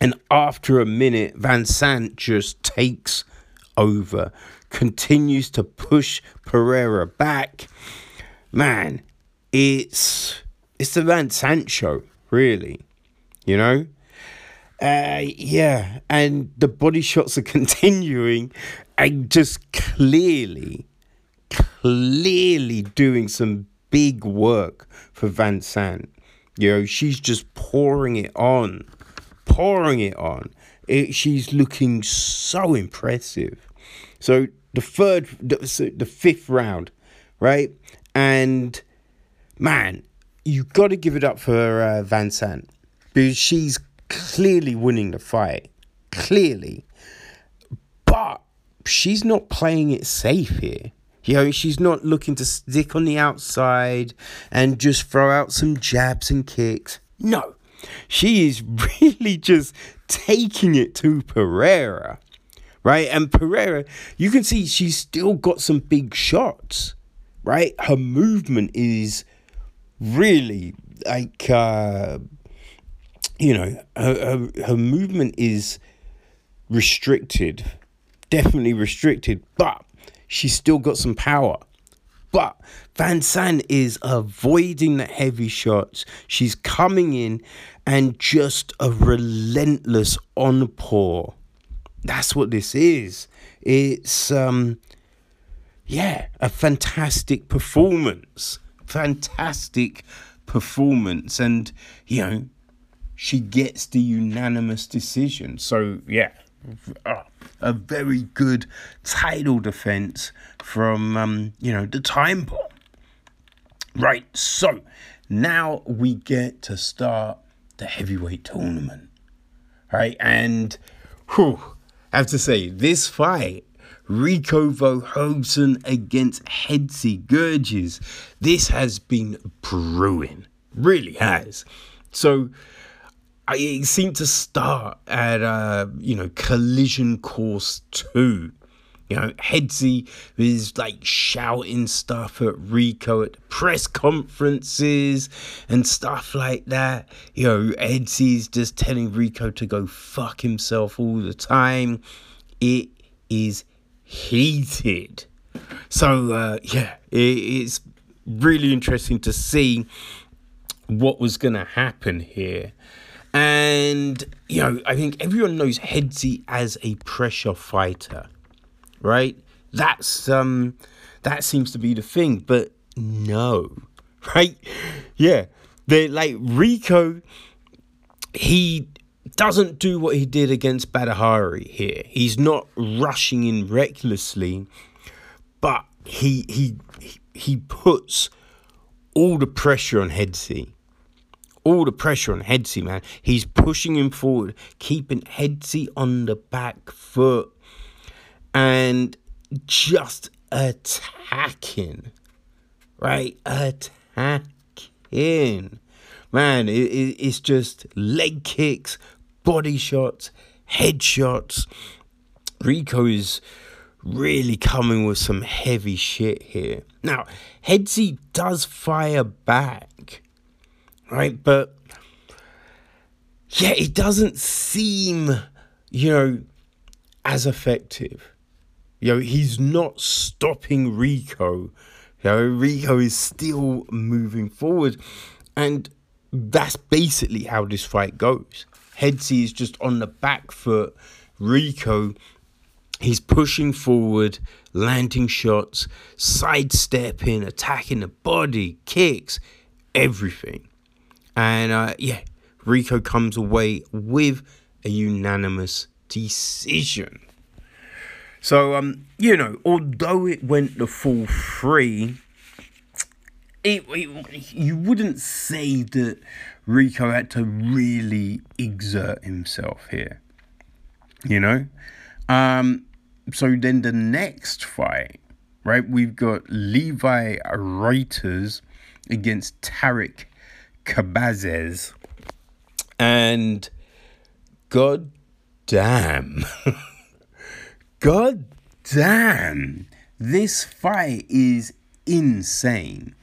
And after a minute, Van Soest just takes over, continues to push Pereira back. Man, it's it's the Van Soest show, really. You know? Uh, yeah, and the body shots are continuing and just clearly, clearly doing some big work for Van Soest. You know, she's just pouring it on, pouring it on. It, she's looking so impressive. So the third, the, the fifth round, right? And man, you got to give it up for uh, Van Soest because she's clearly winning the fight, clearly. But she's not playing it safe here. You know, she's not looking to stick on the outside and just throw out some jabs and kicks. No, she is really just taking it to Pereira right? And Pereira, you can see she's still got some big shots, right? Her movement is really like, uh, you know, her, her, her movement is restricted, definitely restricted, but she's still got some power. But Van Soest is avoiding the heavy shots. She's coming in and just a relentless onpour that's what this is. It's um yeah, a fantastic performance. Fantastic performance and you know, she gets the unanimous decision. So yeah, uh, a very good title defense from um, you know, the time bomb. Right, so now we get to start the heavyweight tournament. Right, and whew, I have to say, this fight, Rico Verhoeven against Hesdy Gerges, this has been brewing. Really has. So I, it seemed to start at, uh, you know, collision course two. You know, Hesdy is like shouting stuff at Rico at press conferences and stuff like that. You know, Hesdy's just telling Rico to go fuck himself all the time. It is heated. So, uh, yeah, it, it's really interesting to see what was going to happen here. And, you know, I think everyone knows Hesdy as a pressure fighter right? That's um that seems to be the thing, but no. Right? Yeah. They like Rico he doesn't do what he did against Badr Hari here. He's not rushing in recklessly, but he he he puts all the pressure on Hesdy. All the pressure on Hesdy, man. He's pushing him forward, keeping Hesdy on the back foot and just attacking, right? Attacking. Man, it, it, it's just leg kicks, body shots, headshots. Rico is really coming with some heavy shit here. Now, Hesdy does fire back, right? But yeah, it doesn't seem, you know, as effective. You know, he's not stopping Rico. You know, Rico is still moving forward. And that's basically how this fight goes. Hesdy is just on the back foot. Rico He's pushing forward, landing shots, sidestepping, attacking the body, kicks, everything. And uh, yeah, Rico comes away with a unanimous decision. So, um, you know, although it went the full three, it, it, you wouldn't say that Rico had to really exert himself here. You know? Um, so then the next fight, right? We've got Levi Rigters against Tarik Khbabez. And god damn. god damn. This fight is insane.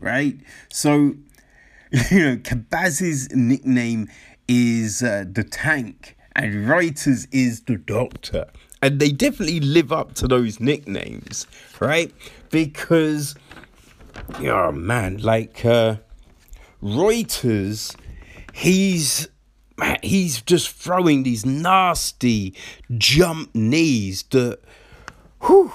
Right? So, you know, Khbabez's nickname is uh, the tank and Rigters is the doctor. And they definitely live up to those nicknames, right? Because, oh man, like uh, Rigters, he's he's just throwing these nasty jump knees that, whew,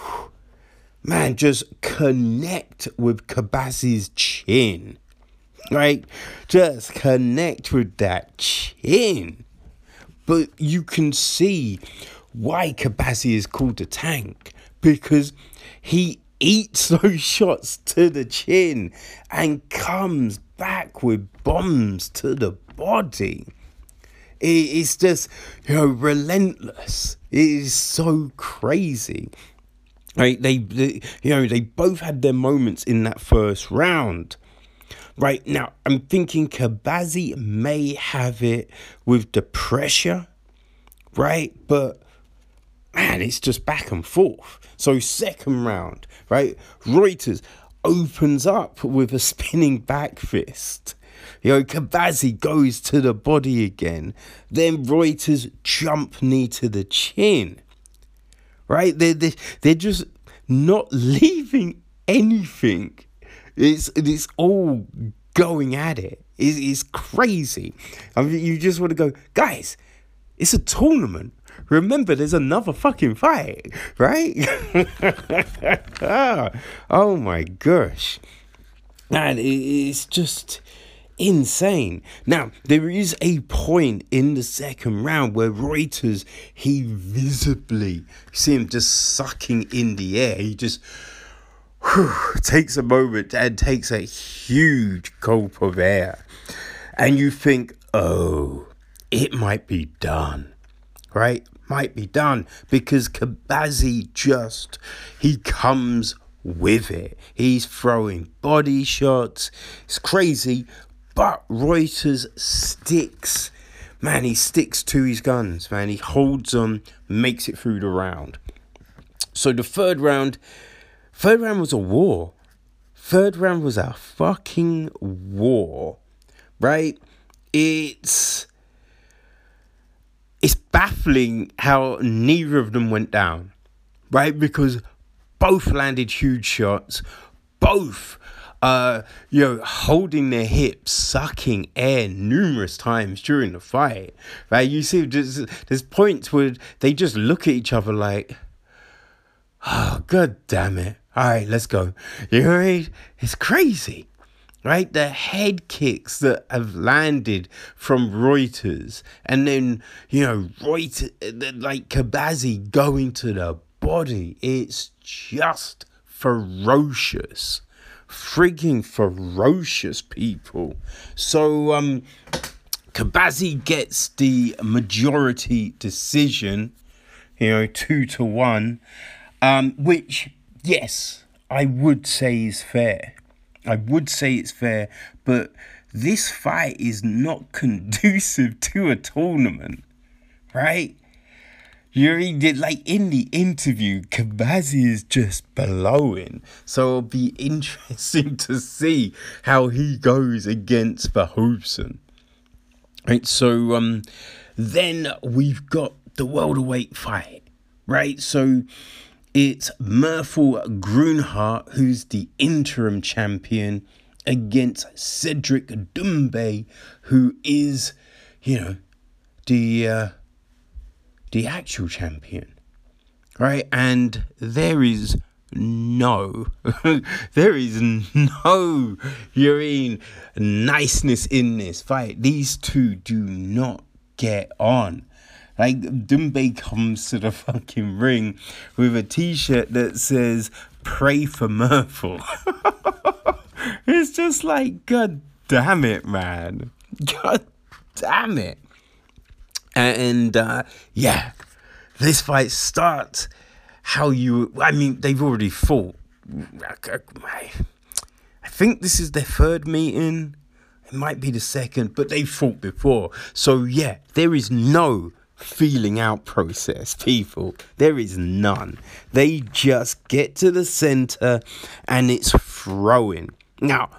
man, just connect with Khbabez's chin. Right? Just connect with that chin. But you can see why Khbabez is called the tank because he eats those shots to the chin and comes back with bombs to the body. It's just, you know, relentless. It is so crazy. Right? They, they, you know, they both had their moments in that first round. Right now, I'm thinking Khbabez may have it with the pressure, right? But man, it's just back and forth. So, second round, right? Rigters opens up with a spinning back fist. You know, Khbabez goes to the body again. Then Rigters jump knee to the chin. Right? They're, they're, they're just not leaving anything. It's, it's all going at it. It's, it's crazy. I mean, you just want to go, guys, it's a tournament. Remember, there's another fucking fight, right? oh my gosh. And it's just insane. Now, there is a point in the second round where Rigters, he visibly see him just sucking in the air. He just whew, takes a moment and takes a huge gulp of air. And you think, oh, it might be done, right? Might be done because Khbabez just, he comes with it. He's throwing body shots. It's crazy, but Rigters sticks. Man, he sticks to his guns, man. He holds them, makes it through the round. So the third round, third round was a war. Third round was a fucking war. Right? It's it's baffling how neither of them went down. Right? Because both landed huge shots. Both uh, you know, holding their hips, sucking air numerous times during the fight. Right? You see, there's, there's points where they just look at each other like, oh, god damn it. All right, let's go. You know I mean? It's crazy. Right? The head kicks that have landed from Rigters, and then, you know, Rigters, like Khbabez going to the body. It's just ferocious freaking ferocious people. So um Khbabez gets the majority decision, you know, two to one, um, which yes, I would say is fair. I would say it's fair, but this fight is not conducive to a tournament, right? You did like in the interview, Khbabez is just blowing. So it'll be interesting to see how he goes against Verhoeven. Right, so um then we've got the welterweight fight. Right? So it's Murthel Groenhart, who's the interim champion, against Cedric Doumbé, who is, you know, the uh the actual champion. right? And there is no, there is no, mean, niceness in this fight. These two do not get on. Like Doumbé comes to the fucking ring with a t-shirt that says "Pray for Murphy." it's just like, god damn it, man. God damn it. And uh, yeah, this fight starts how you. I mean, they've already fought. I think this is their third meeting. It might be the second, but they fought before. So yeah, there is no feeling out process, people. There is none. They just get to the center and it's throwing. Now,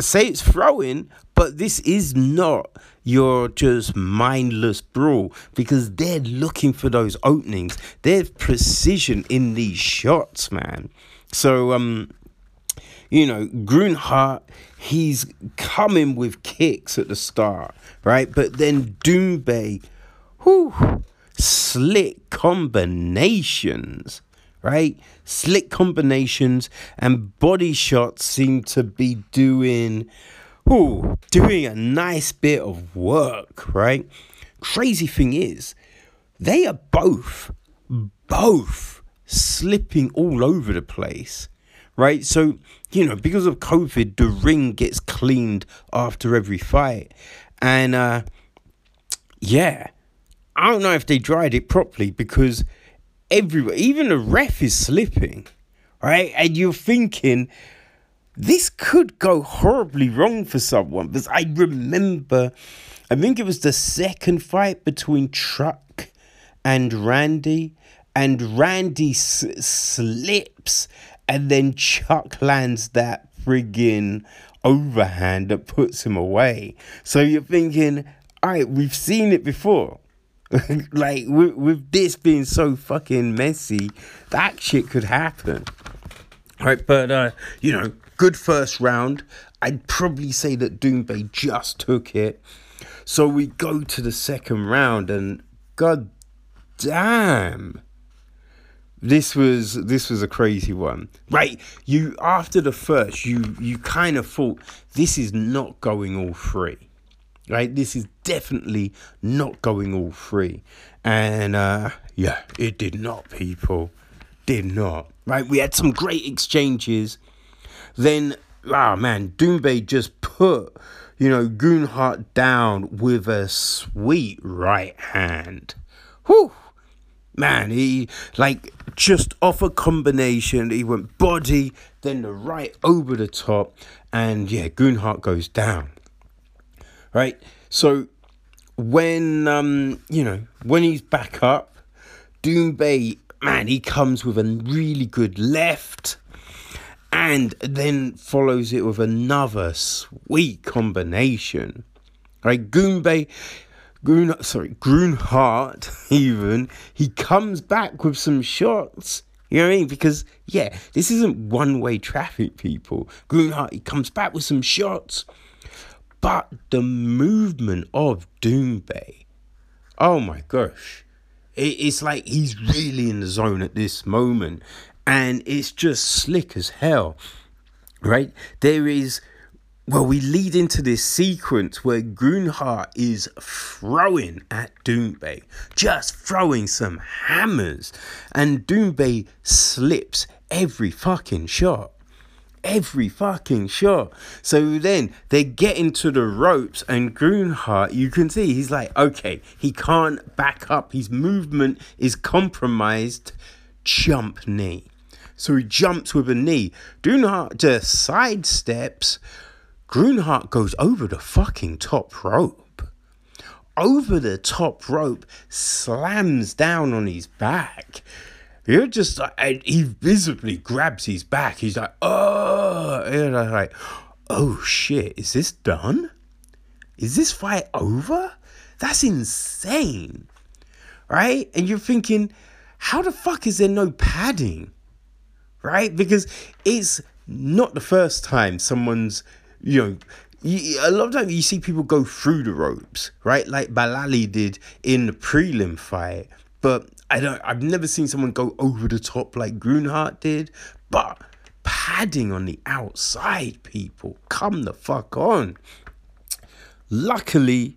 say it's throwing, but this is not your just mindless brawl because they're looking for those openings. There's precision in these shots, man. So, um, you know, Groenhart, he's coming with kicks at the start, right? But then Doumbé, whew, slick combinations, right? Slick combinations and body shots seem to be doing, whew, doing a nice bit of work, right? Crazy thing is, they are both, both slipping all over the place right? So, you know, because of COVID, the ring gets cleaned after every fight. And uh yeah, I don't know if they dried it properly because everywhere, even the ref is slipping, right? And you're thinking this could go horribly wrong for someone because I remember, I think it was the second fight between Chuck and Randy, and Randy s- slips and then Chuck lands that friggin' overhand that puts him away. So you're thinking, all right, we've seen it before. like with, with this being so fucking messy, that shit could happen. Right, but uh, you know, good first round. I'd probably say that Doumbé just took it. So we go to the second round, and god damn, this was this was a crazy one right you after the first you you kind of thought this is not going all three right this is definitely not going all free. and uh yeah it did not people did not right we had some great exchanges then ah oh man Doumbé just put you know Groenhart down with a sweet right hand Whew man, he like just off a combination. He went body, then the right over the top, and yeah, Groenhart goes down. Right, so when um you know when he's back up, Doumbé, man, he comes with a really good left. And then follows it with another sweet combination. Right, Doumbé, Grun, sorry, Groenhart, even, he comes back with some shots. You know what I mean? Because, yeah, this isn't one way traffic, people. Groenhart, he comes back with some shots. But the movement of Doumbé, oh my gosh. It, it's like he's really in the zone at this moment. And it's just slick as hell, right? There is well, we lead into this sequence where Groenhart is throwing at Doumbé, just throwing some hammers, and Doumbé slips every fucking shot. Every fucking shot. So then they get into the ropes, and Groenhart, you can see he's like, okay, he can't back up. His movement is compromised. Jump knee. So he jumps with a knee. Groenhart just sidesteps Groenhart goes over the fucking top rope. Over the top rope, slams down on his back. You're just like, he visibly grabs his back. He's like, oh, and I'm like, oh shit, is this done? Is this fight over? That's insane, right? And you're thinking, how the fuck is there no padding, right? Because it's not the first time someone's you know, you, a lot of times you see people go through the ropes, right? Like Balali did in the prelim fight. But I don't. I've never seen someone go over the top like Groenhart did, but padding on the outside, people, come the fuck on. Luckily,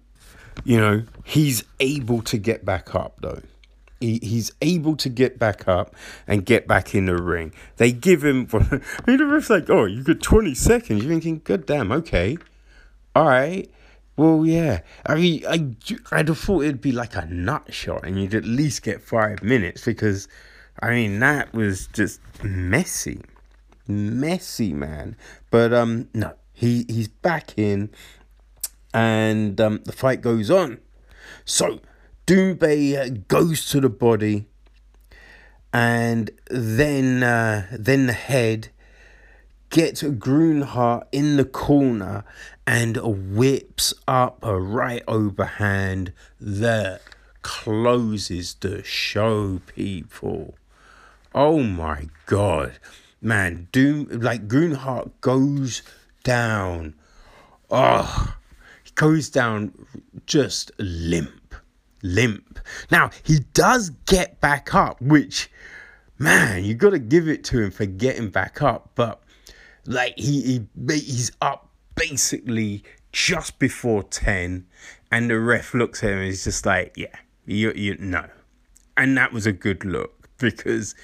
you know he's able to get back up though. He, he's able to get back up and get back in the ring. They give him. I mean, the ref's like, "Oh, you got twenty seconds." You're thinking, "God damn, okay, all right." Well, yeah. I mean, I, I'd have thought it'd be like a nut shot and you'd at least get five minutes because, I mean, that was just messy. Messy, man. But, um, no, he, he's back in and um, the fight goes on. So, Doumbé goes to the body and then, uh, then the head gets Groenhart in the corner and whips up a right overhand that closes the show, people. Oh my god. Man, Doom like Groenhart goes down. Oh, he goes down just limp. Limp. Now, he does get back up, which man, you gotta give it to him for getting back up, but like he, he he's up basically just before 10 and the ref looks at him and he's just like yeah you you no. And that was a good look because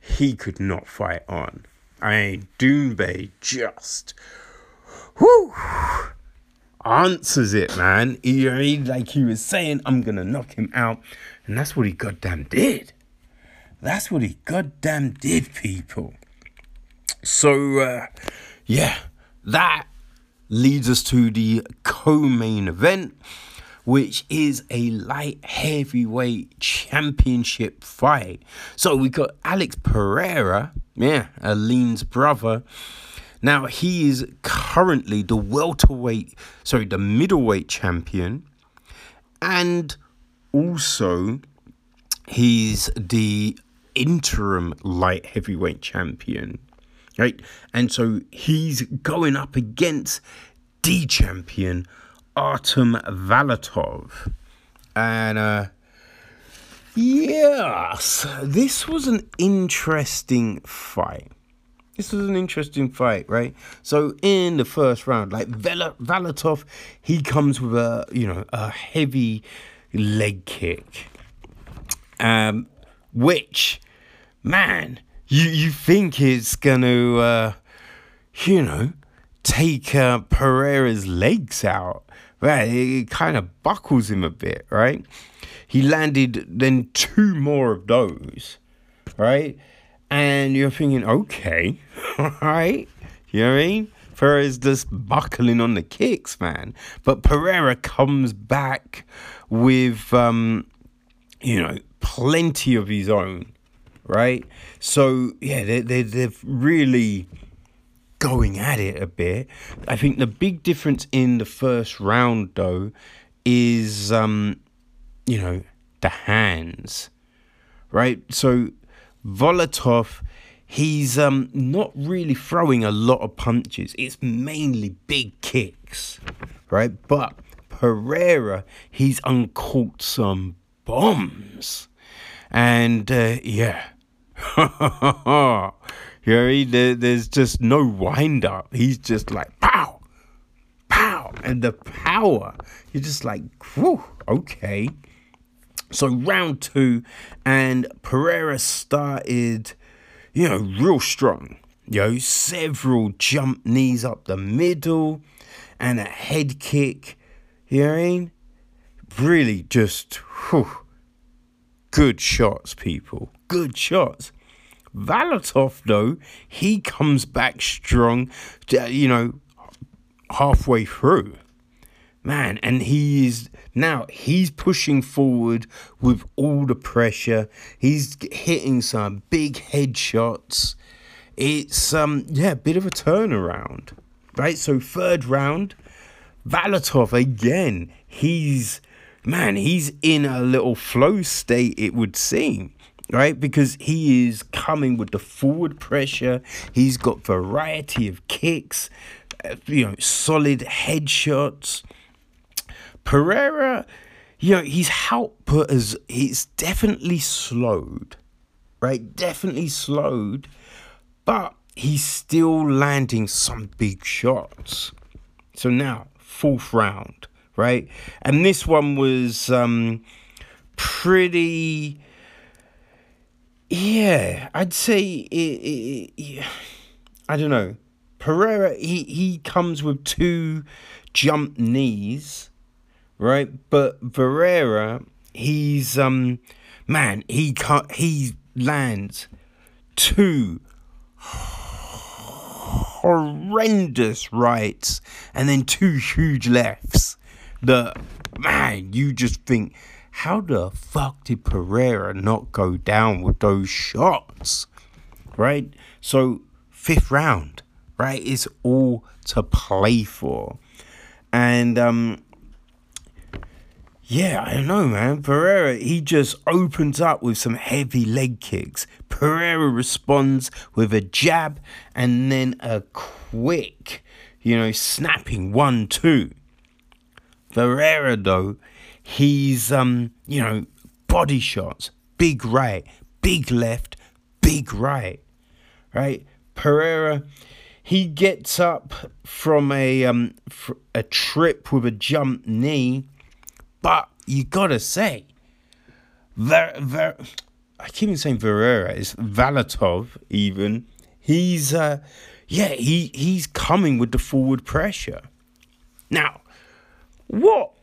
he could not fight on. I mean Doumbé just whoo answers it man. He like he was saying i'm gonna knock him out. And that's what he goddamn did. That's what he goddamn did people. So uh yeah that leads us to the co main event, which is a light heavyweight championship fight. So we got Alex Pereira, yeah, Aline's brother. Now he is currently the welterweight, sorry, the middleweight champion, and also he's the interim light heavyweight champion right? And so he's going up against D champion Artem Valatov. And uh yes, this was an interesting fight. This was an interesting fight, right? So in the first round, like Val- Valatov, he comes with a you know a heavy leg kick, um, which man, you you think it's gonna uh, you know take uh, Pereira's legs out, right? It, it kind of buckles him a bit, right? He landed then two more of those, right? And you're thinking, okay, all right, you know what I mean? Pereira's just buckling on the kicks, man. But Pereira comes back with, um, you know, plenty of his own right? So yeah, they they they're really going at it a bit. I think the big difference in the first round though is um, you know, the hands. Right? So Valatov he's um not really throwing a lot of punches. It's mainly big kicks. Right? But Pereira, he's uncaught some bombs. And uh, yeah, you know, there, there's just no wind up. He's just like pow, pow, and the power. You're just like, whew, okay. So round two, and Pereira started, you know, real strong. You know, several jump knees up the middle, and a head kick. You know what I mean? Really, just whew, good shots, people good shots. Valatov, though, he comes back strong, you know, halfway through. Man, and he is now he's pushing forward with all the pressure. He's hitting some big headshots. It's um yeah, a bit of a turnaround. Right? So third round, Valatov again. He's man, he's in a little flow state, it would seem right? Because he is coming with the forward pressure. He's got variety of kicks, uh, you know, solid headshots. Pereira, you know, his output is he's definitely slowed, right? Definitely slowed, but he's still landing some big shots. So now, fourth round, right? And this one was um pretty yeah, I'd say it, it, it, I don't know. Pereira he he comes with two jump knees, right? But Barrera he's um man, he cut he lands two horrendous rights and then two huge lefts. The man, you just think how the fuck did Pereira not go down with those shots? Right? So, fifth round, right, is all to play for. And, um, yeah, I don't know, man. Pereira, he just opens up with some heavy leg kicks. Pereira responds with a jab and then a quick, you know, snapping one, two. Pereira, though, He's um, you know, body shots, big right, big left, big right. Right? Pereira he gets up from a um a trip with a jump knee, but you gotta say, Ver, Ver, I keep saying Verera, it's Valatov even. He's uh yeah, he he's coming with the forward pressure. Now, what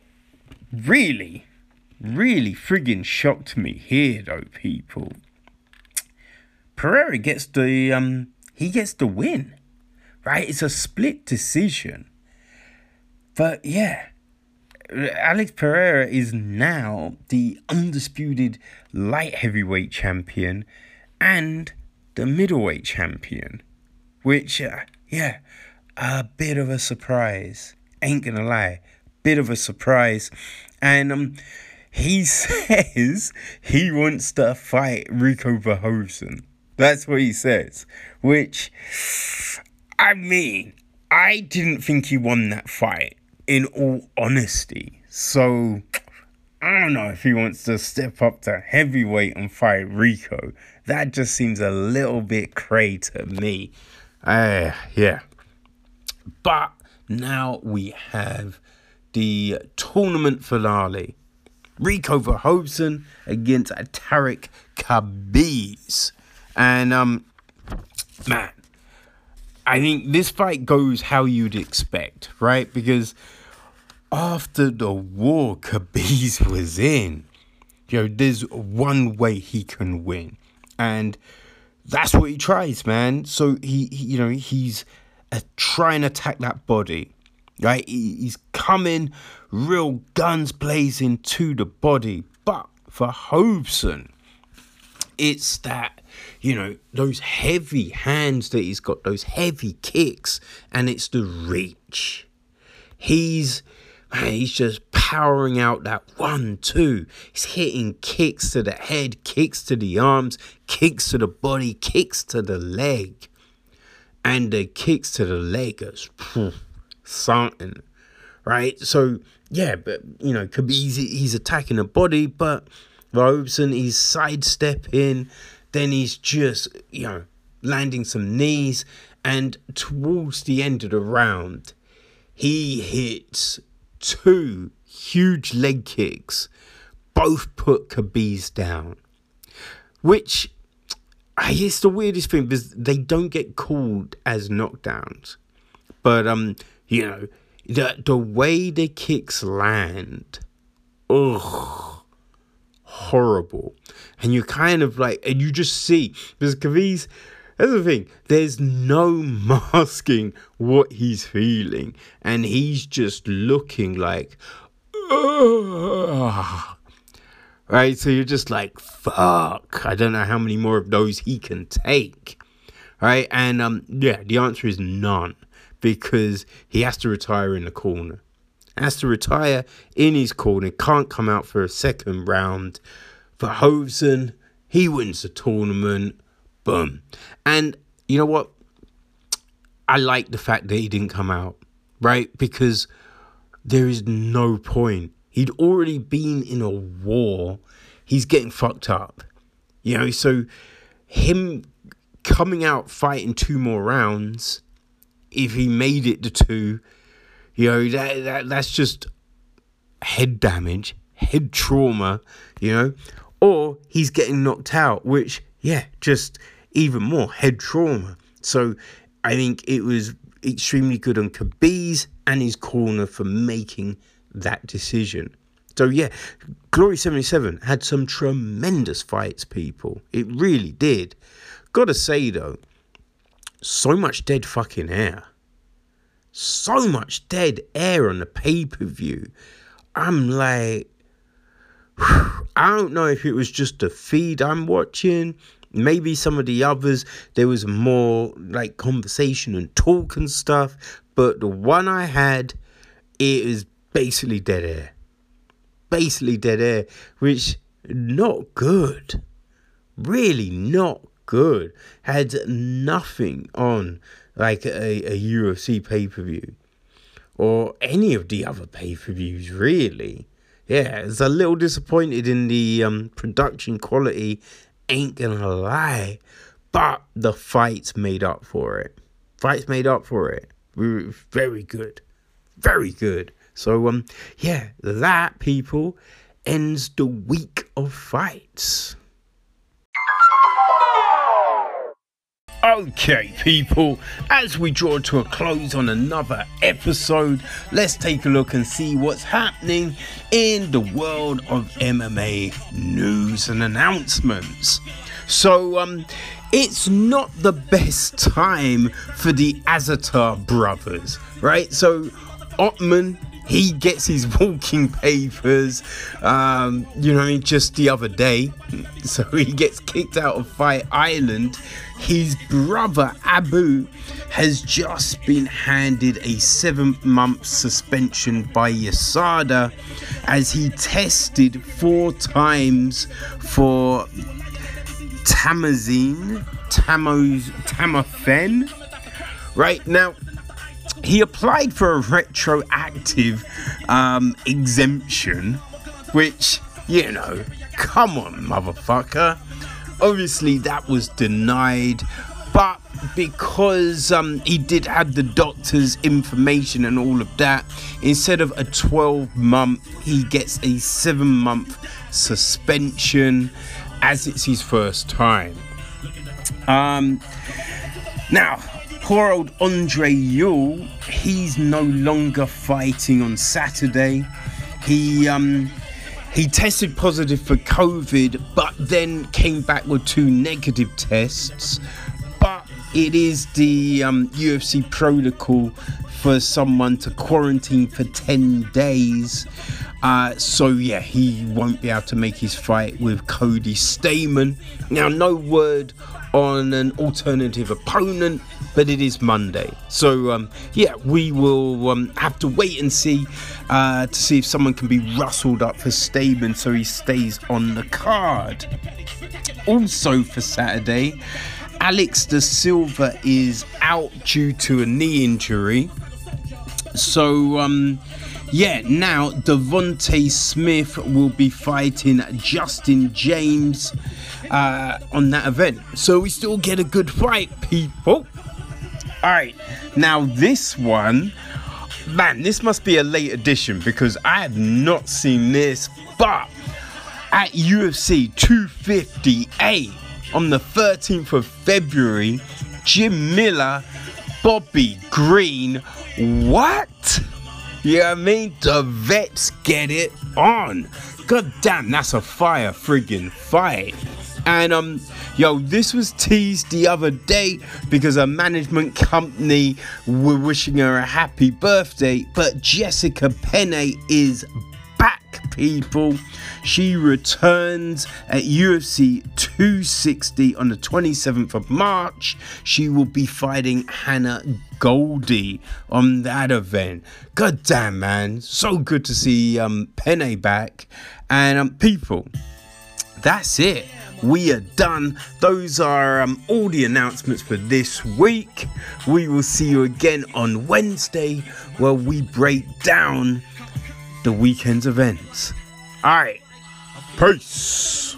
really, really friggin' shocked me here, though, people. Pereira gets the um he gets the win, right? It's a split decision, but yeah. Alex Pereira is now the undisputed light heavyweight champion and the middleweight champion, which, uh, yeah, a bit of a surprise. Ain't gonna lie bit of a surprise. And um, he says he wants to fight Rico Verhoeven. That's what he says. Which, I mean, I didn't think he won that fight, in all honesty. So, I don't know if he wants to step up to heavyweight and fight Rico. That just seems a little bit cray to me. Uh, yeah. But now we have the tournament finale. Rico Verhoeven against Tarik Khbabez. And, um, man, I think this fight goes how you'd expect, right? Because after the war Khbabez was in, you know, there's one way he can win. And that's what he tries, man. So he, he you know, he's uh, trying to attack that body right? He's coming, real guns blazing to the body. But Verhoeven, it's that, you know, those heavy hands that he's got, those heavy kicks, and it's the reach. He's man, he's just powering out that one, two. He's hitting kicks to the head, kicks to the arms, kicks to the body, kicks to the leg. And the kicks to the leg is something, right? So yeah, but you know, easy. He's attacking the body, but Robeson he's sidestepping, then he's just you know landing some knees, and towards the end of the round, he hits two huge leg kicks, both put Khbabez down, which. It's the weirdest thing because they don't get called as knockdowns, but um, you know, the the way the kicks land, ugh, horrible. And you kind of like, and you just see because Khbabez. That's the thing. There's no masking what he's feeling, and he's just looking like, ugh. right. So you're just like, fuck. I don't know how many more of those he can take, right? And um, yeah, the answer is none because he has to retire in the corner. Has to retire in his corner, can't come out for a second round. Verhoeven, he wins the tournament. Boom. And you know what? I like the fact that he didn't come out, right? Because there is no point He'd already been in a war. He's getting fucked up. You know, so him coming out fighting two more rounds, if he made it to two, you know, that, that that's just head damage, head trauma, you know, or he's getting knocked out, which, yeah, just even more head trauma. So I think it was extremely good on Khbabez's and his corner for making that decision. So yeah, Glory 77 had some tremendous fights, people. It really did. Gotta say though, so much dead fucking air. So much dead air on the pay-per-view. I'm like I don't know if it was just the feed I'm watching. Maybe some of the others, there was more like conversation and talk and stuff. But the one I had, it is basically dead air. Basically dead air, which not good. Really not good. Had nothing on like a, a UFC pay per view or any of the other pay per views, really. Yeah, it's a little disappointed in the um, production quality, ain't gonna lie, but the fights made up for it. Fights made up for it. We were very good. Very good. So, um, yeah, that, people, ends the week of fights. Okay, people, as we draw to a close on another episode, let's take a look and see what's happening in the world of MMA news and announcements. So, um, it's not the best time for the Azaitar brothers, right? So, Ottman he gets his walking papers, um, you know, I mean, just the other day. So he gets kicked out of Fight Island. His brother Abu has just been handed a seven month suspension by USADA as he tested four times for tamazine, tamos, tamofen. Right now, he applied for a retroactive um, exemption, which, you know, come on, motherfucker. Obviously, that was denied, but because um, he did have the doctor's information and all of that, instead of a 12 month, he gets a 7 month suspension as it's his first time. Um, now, Poor old Andre Ewell, he's no longer fighting on Saturday. He um he tested positive for COVID, but then came back with two negative tests. But it is the um, UFC protocol for someone to quarantine for 10 days. Uh, so yeah, he won't be able to make his fight with Cody Stamann. Now, no word on an alternative opponent, but it is Monday. So, um, yeah, we will um, have to wait and see uh, to see if someone can be rustled up for Stamann so he stays on the card. Also, for Saturday, Alex da Silva is out due to a knee injury. So, um, yeah, now Devonte Smith will be fighting Justin Jaynes uh, on that event. So we still get a good fight, people. All right, now this one, man, this must be a late edition because I have not seen this, but at UFC 258 on the 13th of February, Jim Miller, Bobby Green, what? What I mean? The vets get it on. God damn, that's a fire friggin' fight. And um, yo, this was teased the other day because a management company were wishing her a happy birthday, but Jessica Penne is people. She returns at UFC 260 on the 27th of March. She will be fighting Hannah Goldy on that event. God damn, man. So good to see um, Penne back. And um, people, that's it we are done. Those are um, all the announcements for this week. We will see you again on Wednesday where we break down the weekend's events. Alright, peace.